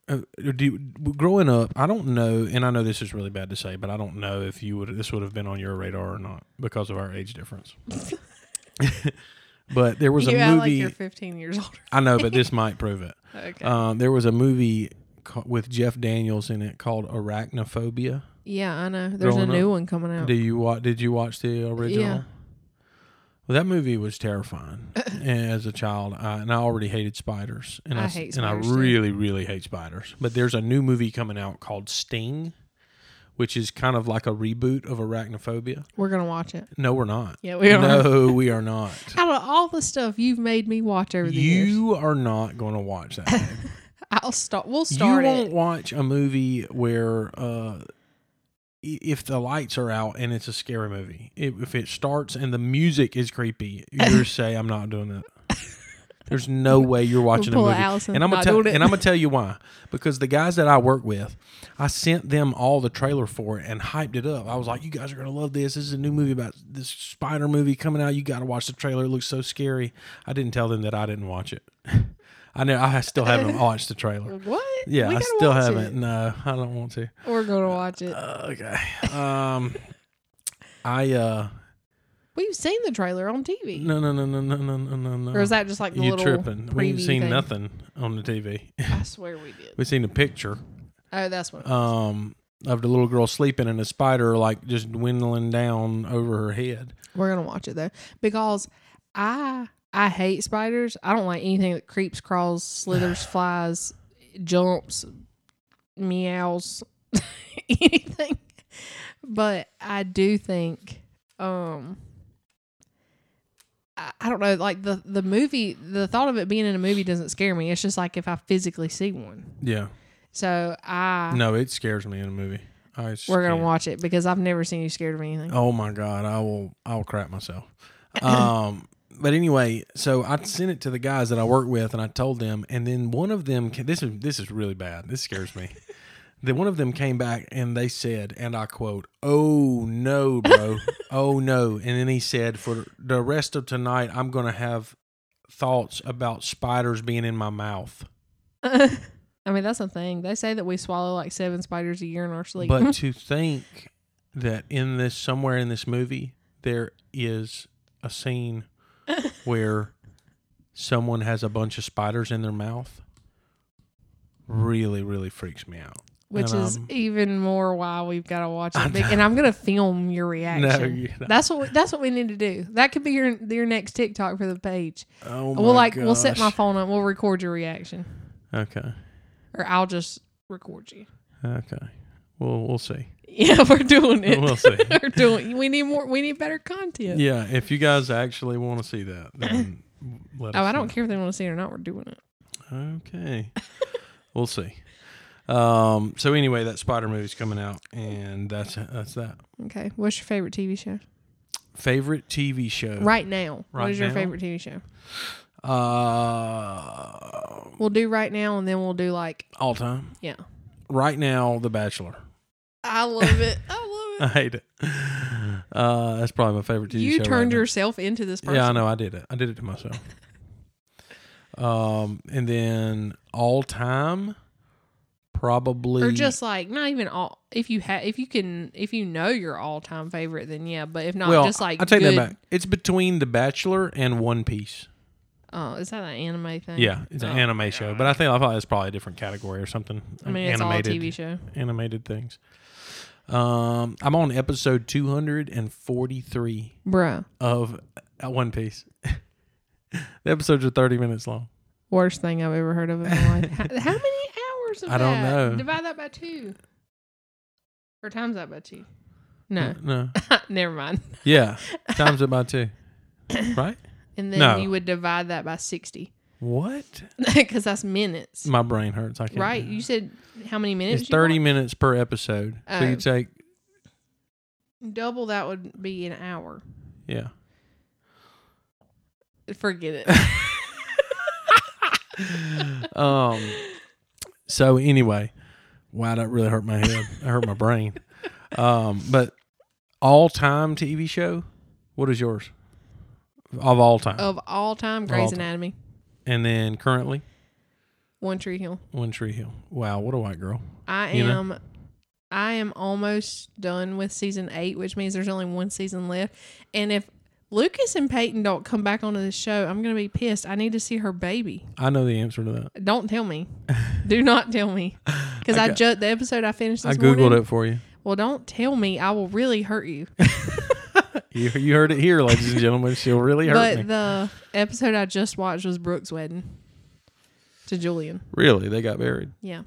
Uh, do growing up, I don't know, and I know this is really bad to say, but I don't know if you would this would have been on your radar or not because of our age difference. but there was you a act like movie. you're 15 years older. I know, but this might prove it. Okay. Um, there was a movie ca- with Jeff Daniels in it called Arachnophobia. yeah, I know. There's a growing new one coming out. Do you wa- Did you watch the original? Yeah. Well, that movie was terrifying as a child, I, and I already hated spiders, and I hate and I too. really, really hate spiders. But there's a new movie coming out called Sting, which is kind of like a reboot of Arachnophobia. We're gonna watch it. No, we're not. Yeah, we are. No, we are not. Out of all the stuff you've made me watch over the years, You are not going to watch that. I'll start. We'll start you won't it. watch a movie where uh, i- if the lights are out and it's a scary movie, if if it starts and the music is creepy, you say, "I'm not doing that." There's no way you're watching a pull a movie, Allison, and I'm gonna tell and I'm gonna tell you why. Because the guys that I work with, I sent them all the trailer for it and hyped it up. I was like, "You guys are gonna love this. This is a new movie about this spider movie coming out. You got to watch the trailer. It looks so scary." I didn't tell them that I didn't watch it. I know I still haven't watched the trailer. What? Yeah, I still haven't. It. No, I don't want to. We're gonna watch it. Uh, okay. Um, I uh. We've seen the trailer on TV. No, no, no, no, no, no, no, no. Or is that just like the you little tripping? We've seen thing. nothing on the TV. I swear we did. We've seen a picture. Oh, that's what. Um, of the little girl sleeping and a spider like just dwindling down over her head. We're gonna watch it though because I I hate spiders. I don't like anything that creeps, crawls, slithers, flies, jumps, meows, anything. But I do think um I, I don't know, like the the movie the thought of it being in a movie doesn't scare me. It's just like if I physically see one. Yeah. So I No, it scares me in a movie. I just we're gonna can't. watch it because I've never seen you scared of anything. Oh my god, I will I will crap myself. Um but anyway, so I sent it to the guys that I work with and I told them and then one of them, this is this is really bad. This scares me. then one of them came back and they said and I quote, "Oh no, bro. oh no." And then he said for the rest of tonight I'm going to have thoughts about spiders being in my mouth. I mean, that's a thing. They say that we swallow like seven spiders a year in our sleep. But to think that in this somewhere in this movie there is a scene where someone has a bunch of spiders in their mouth really really freaks me out. which and, is um, even more why we've got to watch it. And I'm gonna film your reaction. not. That's what we, that's what we need to do. That could be your your next TikTok for the page. Oh my we'll like we'll set my phone up. We'll record your reaction, Okay. or I'll just record you. Okay. Well, we'll see. Yeah, we're doing it. We'll see. we're doing. We need more. We need better content. Yeah, if you guys actually want to see that, then let Oh, us I don't know. care if they want to see it or not. We're doing it. Okay. we'll see. Um, so anyway, that Spider movie's coming out, and that's that's that. Okay. What's your favorite TV show Favorite TV show? right now? what Right is your now? favorite TV show? Uh, We'll do right now, and then we'll do like all time. yeah. Right now, The Bachelor. I love it. I love it. I hate it. Uh, that's probably my favorite. TV You show. right turned now. yourself into this person. Yeah, I know. I did it. I did it to myself. um, and then all time, probably Or just like not even all. If you have, if you can, if you know your all time favorite, then yeah. But if not, well, just like I take good, that back. It's between The Bachelor and One Piece. Oh, is that an anime thing? Yeah, it's an Oh, anime show, but I think I thought it's probably a different category or something. I mean, it's animated, all TV show. animated things. Um, I'm on episode 243 Bruh, of One Piece. the episodes are 30 minutes long. worst thing I've ever heard of in my life. How, how many hours? Of I don't that? know. Divide that by two, or times that by two. No, no, never mind. yeah, times it by two, right? And then No. you would divide that by sixty. What? because that's minutes. My brain hurts. I can't. Right? You said how many minutes? It's 30 want? minutes per episode. So Oh. you take, Double that would be an hour. yeah. Forget it. Um. So anyway, wow, that really hurt my head. I hurt my brain. Um. But all time TV show. What is yours? Of all time, of all time, all Grey's time. Anatomy, and then currently One Tree Hill. One Tree Hill. Wow, what a white girl. I You know? am I am almost done with season eight, which means there's only one season left. And if Lucas and Peyton don't come back onto the show, I'm gonna be pissed. I need to see her baby. I know the answer to that. Don't tell me. Do not tell me. Because I I, ju- the episode I finished I googled morning. it for you. Well, don't tell me. I will really hurt you. You you heard it here, ladies and gentlemen. She'll really hurt it. but me. the episode I just watched was Brooke's wedding to Julian. really, they got married. Yeah.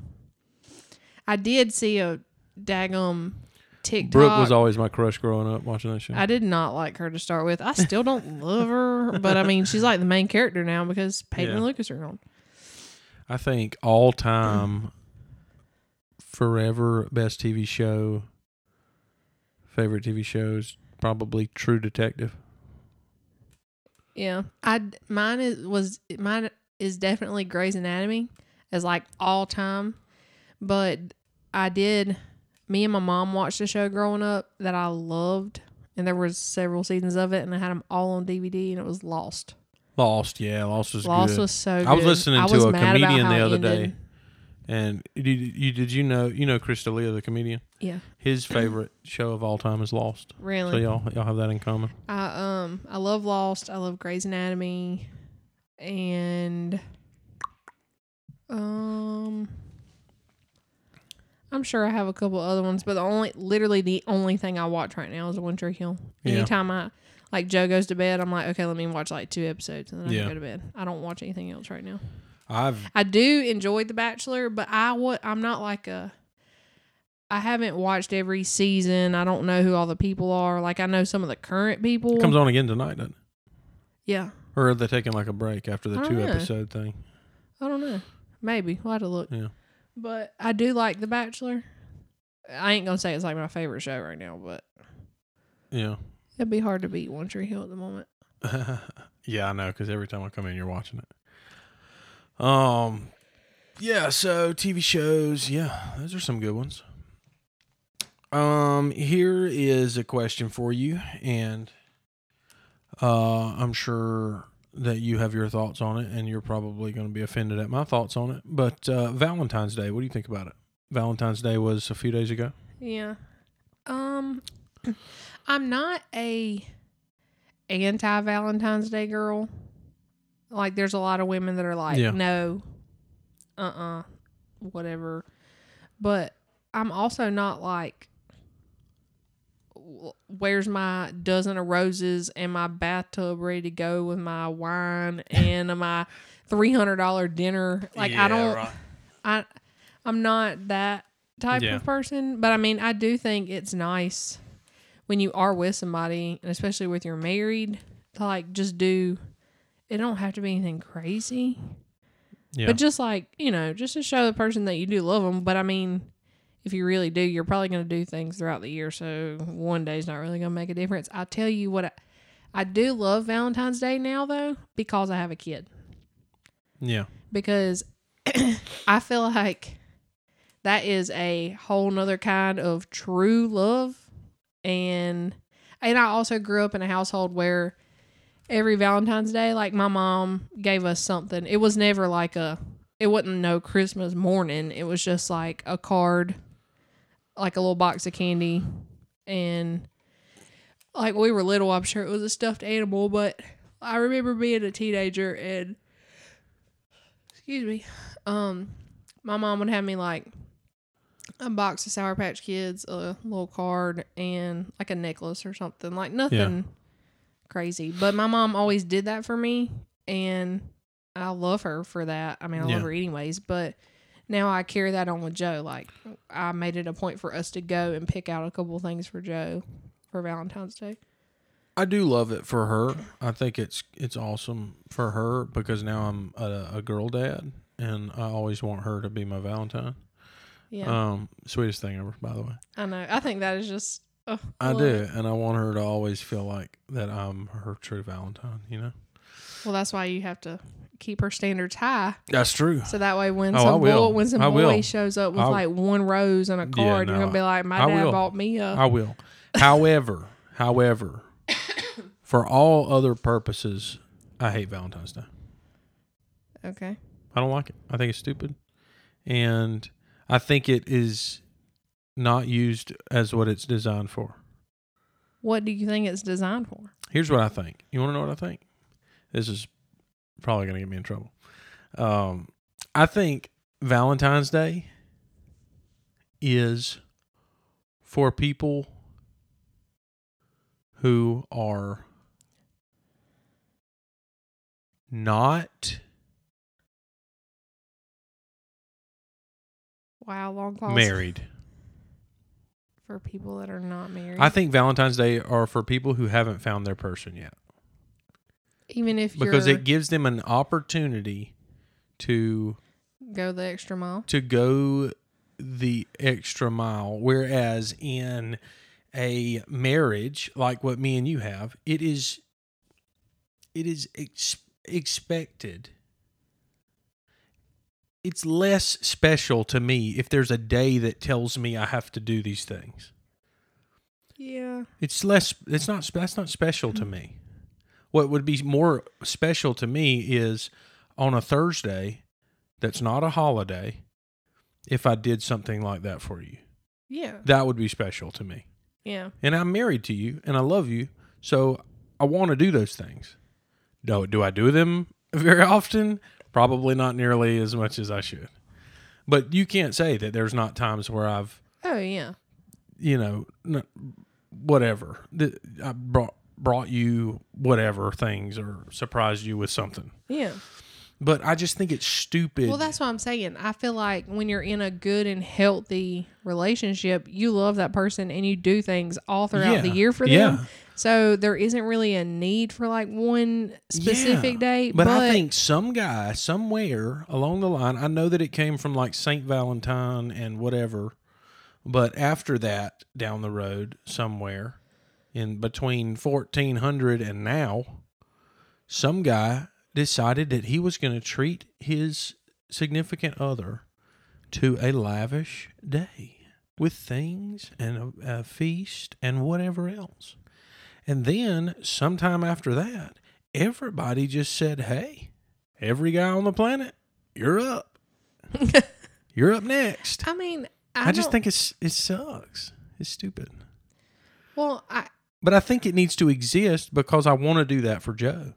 I did see a daggum TikTok. Brooke was always my crush growing up watching that show. I did not like her to start with. I still don't love her, but I mean, she's like the main character now because Peyton Yeah. and Lucas are gone. I think all time, forever best TV show, favorite TV shows, probably True Detective. Yeah, I mine is was mine is definitely Grey's Anatomy as like all time, but I did. Me and my mom watched a show growing up that I loved, and there was several seasons of it, and I had them all on DVD, and it was Lost. Lost, yeah, Lost was Lost good. was so. I was listening I to was a comedian the other day. And did you did you know you know Chris D'Elia, the comedian? Yeah, His favorite show of all time is Lost. Really? So y'all y'all have that in common. I um I love Lost. I love Grey's Anatomy, and um I'm sure I have a couple other ones, but the only literally the only thing I watch right now is One Tree Hill. Yeah. Anytime I like Joe goes to bed, I'm like, okay, let me watch like two episodes and then I Yeah. go to bed. I don't watch anything else right now. I've I do enjoy The Bachelor, but I would I'm not like a I haven't watched every season. I don't know who all the people are. Like I know some of the current people. it comes on again tonight, doesn't it? Yeah. Or are they taking like a break after the two know. episode thing? I don't know. Maybe. We'll have to look. Yeah. But I do like The Bachelor. I ain't gonna say it's like my favorite show right now, but Yeah. it'd be hard to beat One Tree Hill at the moment. yeah, I know because every time I come in, you're watching it. Um, yeah. So TV shows, yeah, those are some good ones. Um, here is a question for you, and uh, I'm sure that you have your thoughts on it, and you're probably going to be offended at my thoughts on it. But uh, Valentine's Day, what do you think about it? Valentine's Day was a few days ago. Yeah. Um I'm not a anti Valentine's Day girl. Like there's a lot of women that are like, Yeah. no, uh uh whatever. But I'm also not like where's my dozen of roses and my bathtub ready to go with my wine and my three hundred dollar dinner. Like I don't I I'm not that type Yeah. of person, but I mean, I do think it's nice when you are with somebody, and especially with you're married, to like just do. It don't have to be anything crazy, Yeah. but just like you know, just to show the person that you do love them. But I mean, if you really do, you're probably going to do things throughout the year, so one day's not really going to make a difference. I tell you what, I, I do love Valentine's Day now though because I have a kid yeah. because I feel like that is a whole nother kind of true love. And and I also grew up in a household where every Valentine's Day, like my mom gave us something. It was never like a it wasn't no Christmas morning. It was just like a card, like a little box of candy. And like we were little, I'm sure it was a stuffed animal, but I remember being a teenager and excuse me. Um, my mom would have me like a box of Sour Patch Kids, a little card, and like a necklace or something. Like nothing crazy. But my mom always did that for me, and I love her for that. I mean, I Yeah. love her anyways. But now I carry that on with Joe. Like I made it a point for us to go and pick out a couple things for Joe for Valentine's Day. I do love it for her. I think it's it's awesome for her because now I'm a, a girl dad, and I always want her to be my Valentine. Yeah, Um, sweetest thing ever, by the way. I know. I think that is just. Oh, I do, it. and I want her to always feel like that I'm her true Valentine. You know, Well, that's why you have to keep her standards high, that's true. so that way when Oh, some boy when some boy shows up with I'll- like one rose and a Yeah, card, you're gonna be like, "My I dad will. bought me a." I will. however, however, for all other purposes, I hate Valentine's Day. okay. I don't like it. I think it's stupid. And I think it is not used as what it's designed for. What do you think it's designed for? Here's what I think. You want to know what I think? This is probably going to get me in trouble. Um, I think Valentine's Day is for people who are not Wow, long pause. married. For people that are not married. I think Valentine's Day are for people who haven't found their person yet even if because it gives them an opportunity to go the extra mile. to go the extra mile whereas in a marriage like what me and you have it is it is ex- expected it's less special to me if there's a day that tells me I have to do these things Yeah. It's less. It's not. That's not special to me. What would be more special to me is on a Thursday, that's not a holiday. If I did something like that for you, Yeah. that would be special to me. Yeah. And I'm married to you, and I love you, so I want to do those things. Do do I do them very often? Probably not nearly as much as I should. But you can't say that there's not times where I've Oh yeah. you know, n- whatever. Th- I brought brought you whatever things or surprised you with something. Yeah. But I just think it's stupid. Well, that's what I'm saying. I feel like when you're in a good and healthy relationship, you love that person and you do things all throughout the Yeah. year for them. Yeah. So there isn't really a need for like one specific Yeah. day. But, I think some guy somewhere along the line, I know that it came from like Saint Valentine and whatever, but after that down the road somewhere in between 1400 and now, some guy decided that he was going to treat his significant other to a lavish day with things and a, a feast and whatever else. And then sometime after that, everybody just said, "Hey, every guy on the planet, you're up. you're up next." I mean, I, I, just think it's it sucks. It's stupid. Well, I But I think it needs to exist because I want to do that for Joe.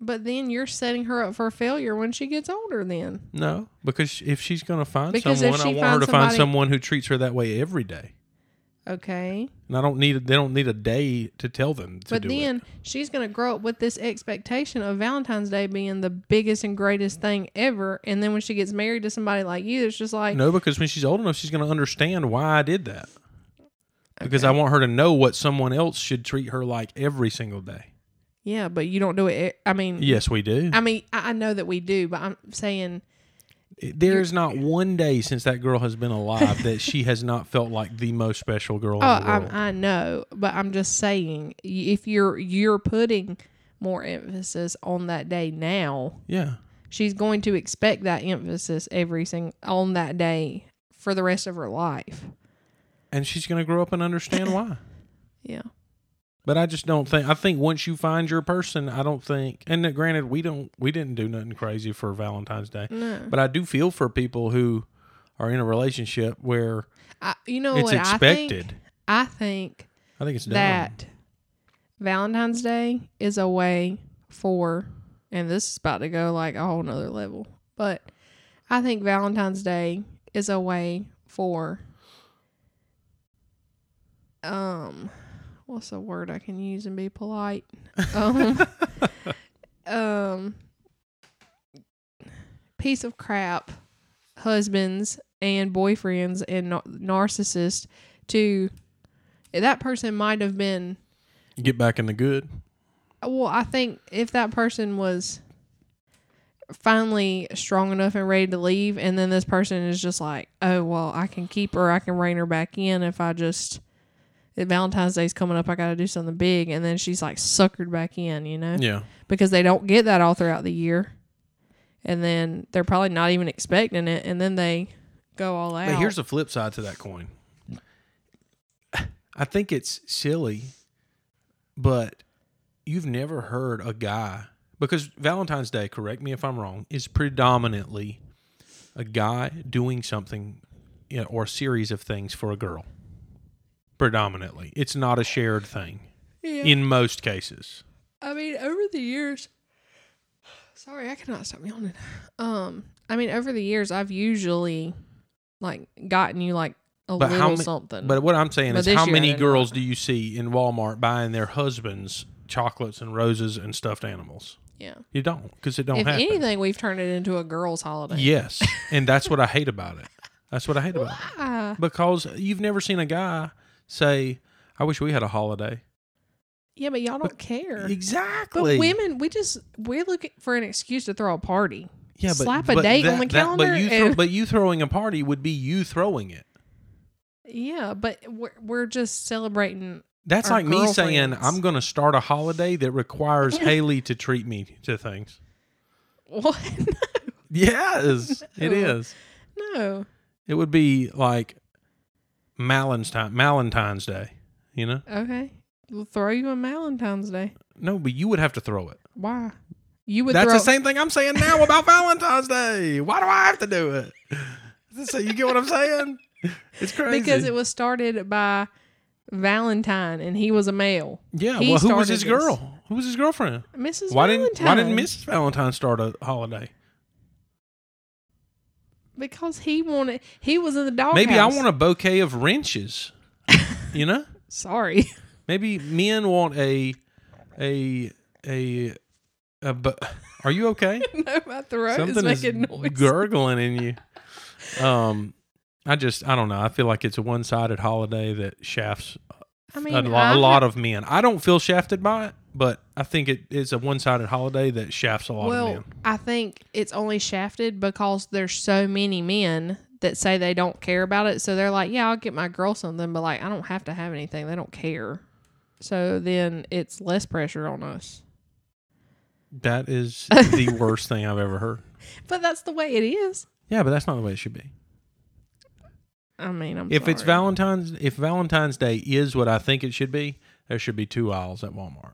but then you're setting her up for failure when she gets older. Then No, because if she's going to find Because someone, I want her to find someone who treats her that way every day. Okay, And I don't need they don't need a day to tell them to but then it. she's gonna grow up with this expectation of Valentine's Day being the biggest and greatest thing ever. And then when she gets married to somebody like you, it's just like No, because when she's old enough, she's going to understand why I did that. Because I want her to know what someone else should treat her like every single day. yeah, but you don't do it. I mean, Yes, we do. I mean, I know that we do, but I'm saying There is not one day since that girl has been alive that she has not felt like the most special girl Oh, in the world. I, I know, but I'm just saying if you're you're putting more emphasis on that day now, yeah. she's going to expect that emphasis every single on that day for the rest of her life. And she's going to grow up and understand why. Yeah. But I just don't think. I think once you find your person, I don't think. And granted, we don't. We didn't do nothing crazy for Valentine's Day. No. But I do feel for people who are in a relationship where I, you know it's what expected. I think? I think I think it's dumb. that Valentine's Day is a way for, and this is about to go like a whole nother level, but I think Valentine's Day is a way for, um, what's a word I can use and be polite? Um, um, piece of crap husbands and boyfriends and nar- narcissists to that person might have been Get back in the good. Well, I think if that person was finally strong enough and ready to leave, and then this person is just like, oh, well, I can keep her, I can rein her back in if I just. Valentine's Day's coming up, I got to do something big, and then she's like suckered back in, you know, Yeah. because they don't get that all throughout the year, and then they're probably not even expecting it, and then they go all out. But here's the flip side to that coin. I think it's silly, but you've never heard a guy because Valentine's Day, correct me if I'm wrong, is predominantly a guy doing something you know, or a series of things for a girl. Predominantly, it's not a shared thing yeah. in most cases. I mean, over the years, sorry, I cannot stop yawning. Um, I mean, over the years, I've usually like gotten you like a But little ma- something. But what I'm saying But is, how many girls do you see in Walmart buying their husbands chocolates and roses and stuffed animals? yeah. You don't, because it don't If happen. anything, we've turned it into a girls' holiday. Yes, and that's what I hate about it. That's what I hate about it because you've never seen a guy say, "I wish we had a holiday." yeah, but y'all don't care. Exactly. But women, we just we're looking for an excuse to throw a party. yeah, but slap a but date on the that- calendar but you, throw, but you throwing a party would be you throwing it. Yeah, but we're we're just celebrating. That's like me saying, "I'm going to start a holiday that requires Haley to treat me to things." What? Yes, it No. is. no. It would be like Valentine, Valentine's Day. You know? Okay. We'll throw you on Valentine's Day. No, but you would have to throw it. Why? You would That's throw the same thing I'm saying now about Valentine's Day. Why do I have to do it? So you get what I'm saying? It's crazy. because it was started by Valentine and he was a male. yeah. he Well, who was his this. girl? Who was his girlfriend? Mrs. Why Valentine. didn't Why didn't Mrs. Valentine start a holiday? Because he wanted he was in the dog Maybe I want a bouquet of wrenches. you know? Sorry. Maybe men want a a a a. Bu- Are you okay? no, my throat Something is is making noise. gurgling in you. Um, I just I don't know. I feel like it's a one sided holiday that shafts I mean, a, lo- a lot of men. I don't feel shafted by it, but I think it is a one sided holiday that shafts a lot of Well, men. I think it's only shafted because there's so many men that say they don't care about it. So they're like, "Yeah, I'll get my girl something," but like, I don't have to have anything. They don't care. So then it's less pressure on us. That is the worst thing I've ever heard. But that's the way it is. Yeah, but that's not the way it should be. I mean, I'm If it's sorry. Valentine's, if Valentine's Day is what I think it should be, there should be two aisles at Walmart.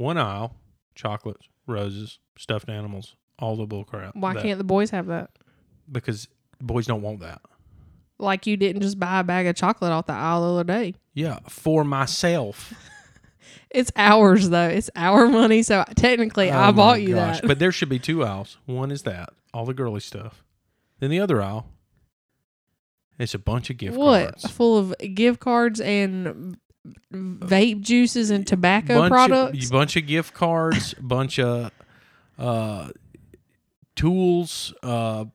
One aisle, chocolates, roses, stuffed animals, all the bull crap. why that- can't the boys have that? Because boys don't want that. Like you didn't just buy a bag of chocolate off the aisle the other day. Yeah, for myself. It's ours though. It's our money, so technically Oh I my bought you gosh. that. But there should be two aisles. One is that, all the girly stuff. Then the other aisle, it's a bunch of gift what? cards. Full of gift cards and vape juices and tobacco bunch products. Of, bunch of gift cards, a bunch of uh, tools, uh,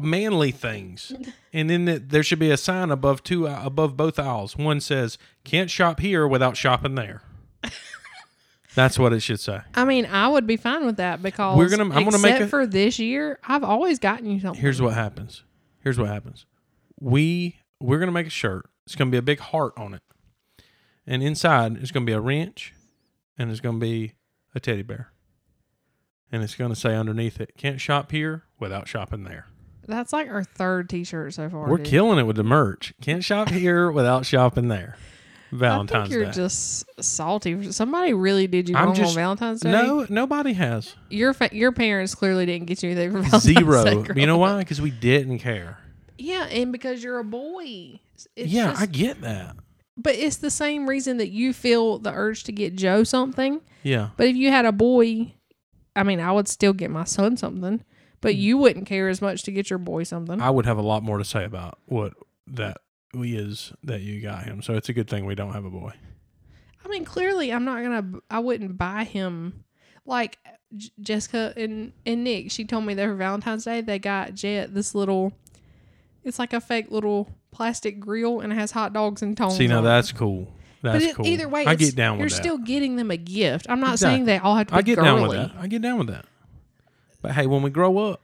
manly things, and then the, there should be a sign above two above both aisles. One says "Can't shop here without shopping there." That's what it should say. I mean, I would be fine with that because We're gonna- I'm gonna make a- for this year, I've always gotten you something. Here's what happens. Here's what happens. We we're gonna make a shirt. It's gonna be a big heart on it, and inside it's gonna be a wrench, and it's gonna be a teddy bear, and it's gonna say underneath it, "Can't shop here without shopping there." That's like our third T-shirt so far. We're dude. killing it with the merch. Can't shop here without shopping there. I Valentine's think you're Day. just salty. Somebody really did you I'm wrong just- on Valentine's Day. no, nobody has your fa- your parents clearly didn't get you anything for Valentine's zero. Day. You know why? Because we didn't care. Yeah, and because you're a boy. It's yeah, just- I get that. But it's the same reason that you feel the urge to get Joe something. Yeah, But if you had a boy, I mean, I would still get my son something, but mm. you wouldn't care as much to get your boy something. I would have a lot more to say about what that is that you got him. So it's a good thing we don't have a boy. I mean, clearly, I'm not gonna. I wouldn't buy him like J- Jessica and and Nick. She told me that for Valentine's Day they got Jet this little. It's like a fake little plastic grill and it has hot dogs and tongs. See, now on it. that's cool. That's but it, cool. either way, I it's- get down with you're that. still getting them a gift. I'm not Exactly. saying they all have to be I get girly. down with that. I get down with that. But hey, when we grow up,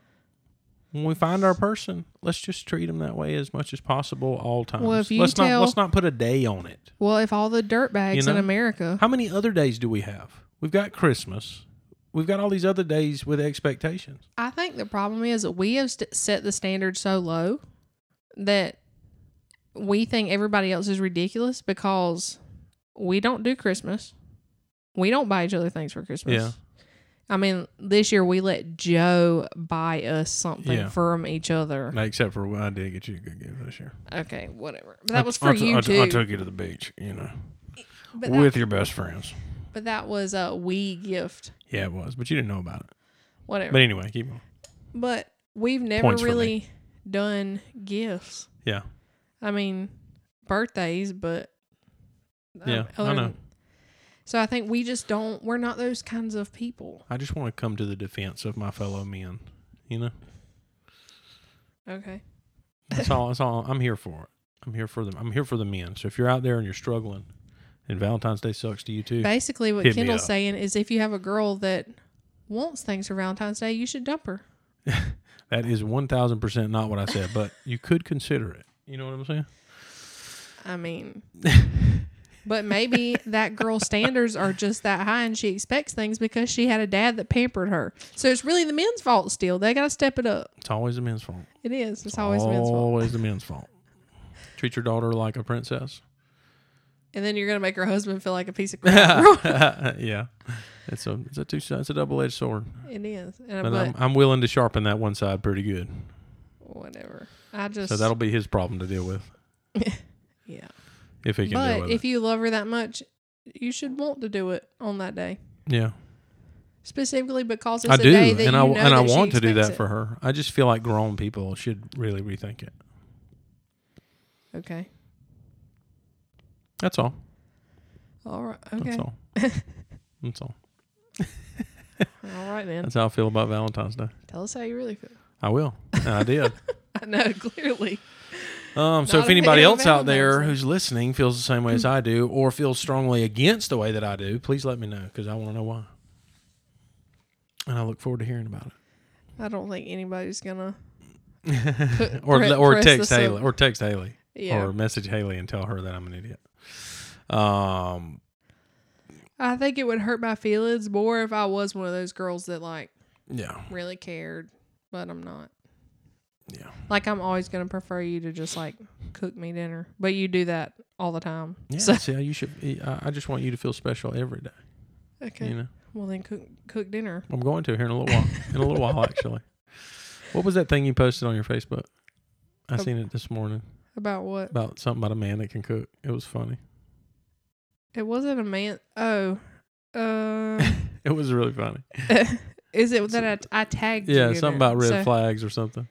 when we find our person, let's just treat them that way as much as possible all times. Well, if you let's not let's not put a day on it. Well, if all the dirt bags You in know? America, How many other days do we have? We've got Christmas. We've got all these other days with expectations. I think the problem is that we have st- set the standard so low that we think everybody else is ridiculous because we don't do Christmas. We don't buy each other things for Christmas. Yeah. I mean, this year we let Joe buy us something Yeah. from each other. Except for when I did get you a good gift this year. Okay, whatever. But that I- was for I t- you I t- too. I took you to the beach, you know, but, that, with your best friends. but that was a we gift. Yeah, it was, but you didn't know about it. Whatever. But anyway, keep on. But we've never Points for me. really done gifts. Yeah. I mean, birthdays, but um, Yeah, I know. than- so I think we just don't. We're not those kinds of people. I just want to come to the defense of my fellow men. You know, Okay. that's all. That's all. I'm here for it. I'm here for them. I'm here for the men. So if you're out there and you're struggling, and Valentine's Day sucks to you too, Basically, what Kendall's saying is, if you have a girl that wants things for Valentine's Day, you should dump her. that is one thousand percent not what I said. But you could consider it. You know what I'm saying? I mean, but maybe that girl's standards are just that high, and she expects things because she had a dad that pampered her. So it's really the men's fault. Still, they got to step it up. It's always the men's fault. It is. It's always the men's fault. Always the men's fault. Treat your daughter like a princess. And then you're gonna make her husband feel like a piece of crap. yeah, it's a it's a two it's a double edged sword. it is. And, But but I'm I'm willing to sharpen that one side pretty good. whatever. I just So that'll be his problem to deal with yeah. if he can deal But with if it. you love her that much, you should want to do it on that day, Yeah, specifically because it's I a do, day that and you I know and I that she want to do expects that it. for her. I just feel like grown people should really rethink it. Okay. That's all. All right. Okay. That's all. That's all. All right then. That's how I feel about Valentine's Day. Tell us how you really feel. I will. And I did. I know clearly. Um, so Not if anybody else out there who's listening feels the same way as I do, or feels strongly against the way that I do, please let me know because I want to know why. And I look forward to hearing about it. I don't think anybody's gonna. or Pre- or text Haley or text Haley Yeah. or message Haley and tell her that I'm an idiot. Um, I think it would hurt my feelings more if I was one of those girls that like yeah, really cared, but I'm not. Yeah, Like I'm always gonna prefer you to just like cook me dinner, but you do that all the time. yeah. So See, you should. I I just want you to feel special every day. okay, You know, well then cook cook dinner. I'm going to here in a little while. In a little while, actually. What was that thing you posted on your Facebook? I seen it this morning About what? about something about a man that can cook. It was funny. It wasn't a man. Oh, uh, It was really funny. is it that I, I tagged you? Yeah, in something about red So flags or something.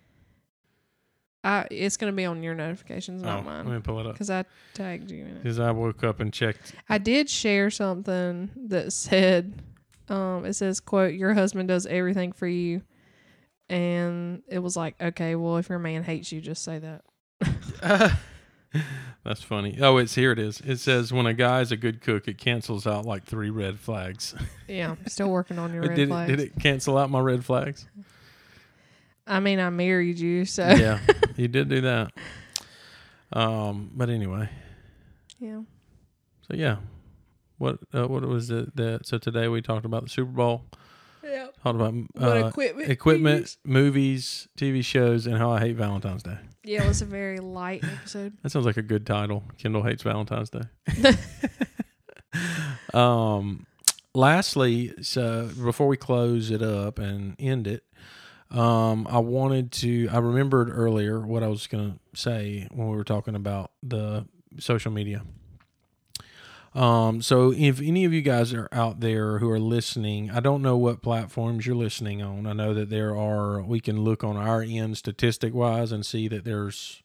I, it's gonna be on your notifications, Oh, mine. let me pull it up. because I tagged you in it. Because I woke up and checked. I did share something that said, um, it says, "quote Your husband does everything for you," and it was like, okay, well, if your man hates you, just say that. That's funny. Oh, it's here. It is. It says when a guy's a good cook, it cancels out like three red flags. Yeah, I'm still working on your red did flags. it? Did it cancel out my red flags? I mean, I married you, so yeah, you did do that. Um, but anyway, yeah. so yeah, what uh, what was it that? So today we talked about the Super Bowl. Yeah. Talked about What uh, equipment? equipment, movies, TV shows, and how I hate Valentine's Day. Yeah, it was a very light episode. That sounds like a good title. Kendall hates Valentine's Day. um, lastly, so before we close it up and end it, um, I wanted to. I remembered earlier what I was going to say when we were talking about the social media. Um, so if any of you guys are out there who are listening, I don't know what platforms you're listening on. I know that there are. We can look on our end statistic wise and see that there's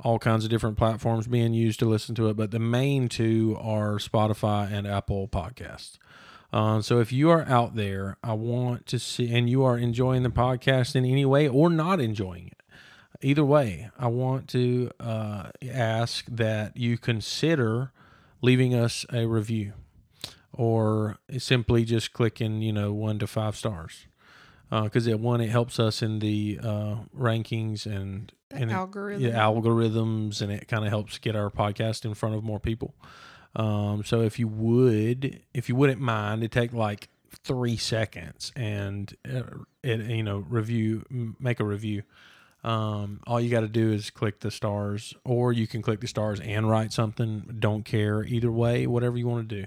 all kinds of different platforms being used to listen to it, but the main two are Spotify and Apple Podcasts. Uh, so if you are out there, I want to see, and you are enjoying the podcast in any way or not enjoying it, either way, I want to uh, ask that you consider leaving us a review or simply just clicking, you know, one to five stars. Because it one, it helps us in the uh, rankings and The and it- yeah, algorithms, and it kind of helps get our podcast in front of more people. Um, so if you would, if you wouldn't mind, it take like three seconds and uh, it you know review, make a review. Um, all you got to do is click the stars, or you can click the stars and write something. Don't care either way, whatever you want to do.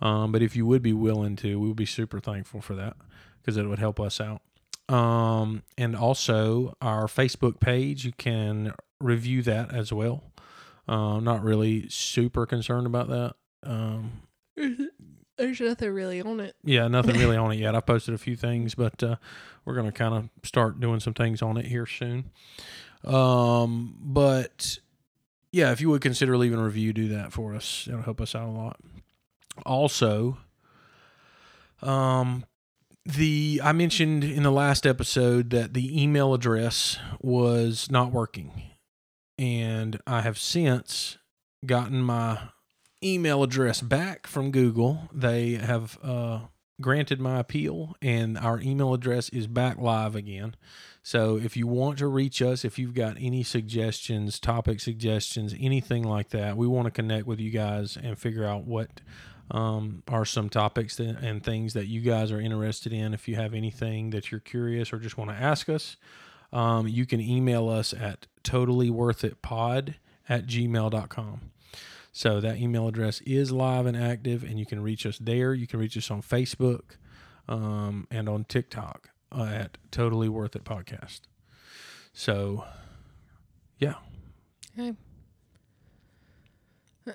Um, but if you would be willing to, we would be super thankful for that because it would help us out. Um, and also our Facebook page, you can review that as well. Uh, I'm not really super concerned about that. Um, There's nothing really on it. yeah, nothing really on it yet. I posted a few things, but uh, we're gonna kind of start doing some things on it here soon. Um, but yeah, if you would consider leaving a review, do that for us. It'll help us out a lot. Also, um, the I mentioned in the last episode that the email address was not working, and I have since gotten my email address back from Google. They have uh, granted my appeal, and our email address is back live again. So if you want to reach us, if you've got any suggestions, topic suggestions, anything like that, we want to connect with you guys and figure out what um, are some topics that, and things that you guys are interested in. If you have anything that you're curious or just want to ask us, um, you can email us at totallyworthitpod at gmail.com. So that email address is live and active, and you can reach us there. You can reach us on Facebook um, and on TikTok uh, at Totally Worth It Podcast. So, yeah, Okay.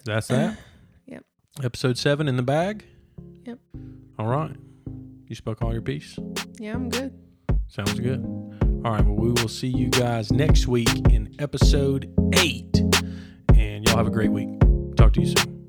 that's that. Yep. Episode seven in the bag. Yep. All right. You spoke all your piece. Yeah, I'm good. Sounds good. All right. Well, we will see you guys next week in episode eight. And y'all have a great week. Talk to you soon.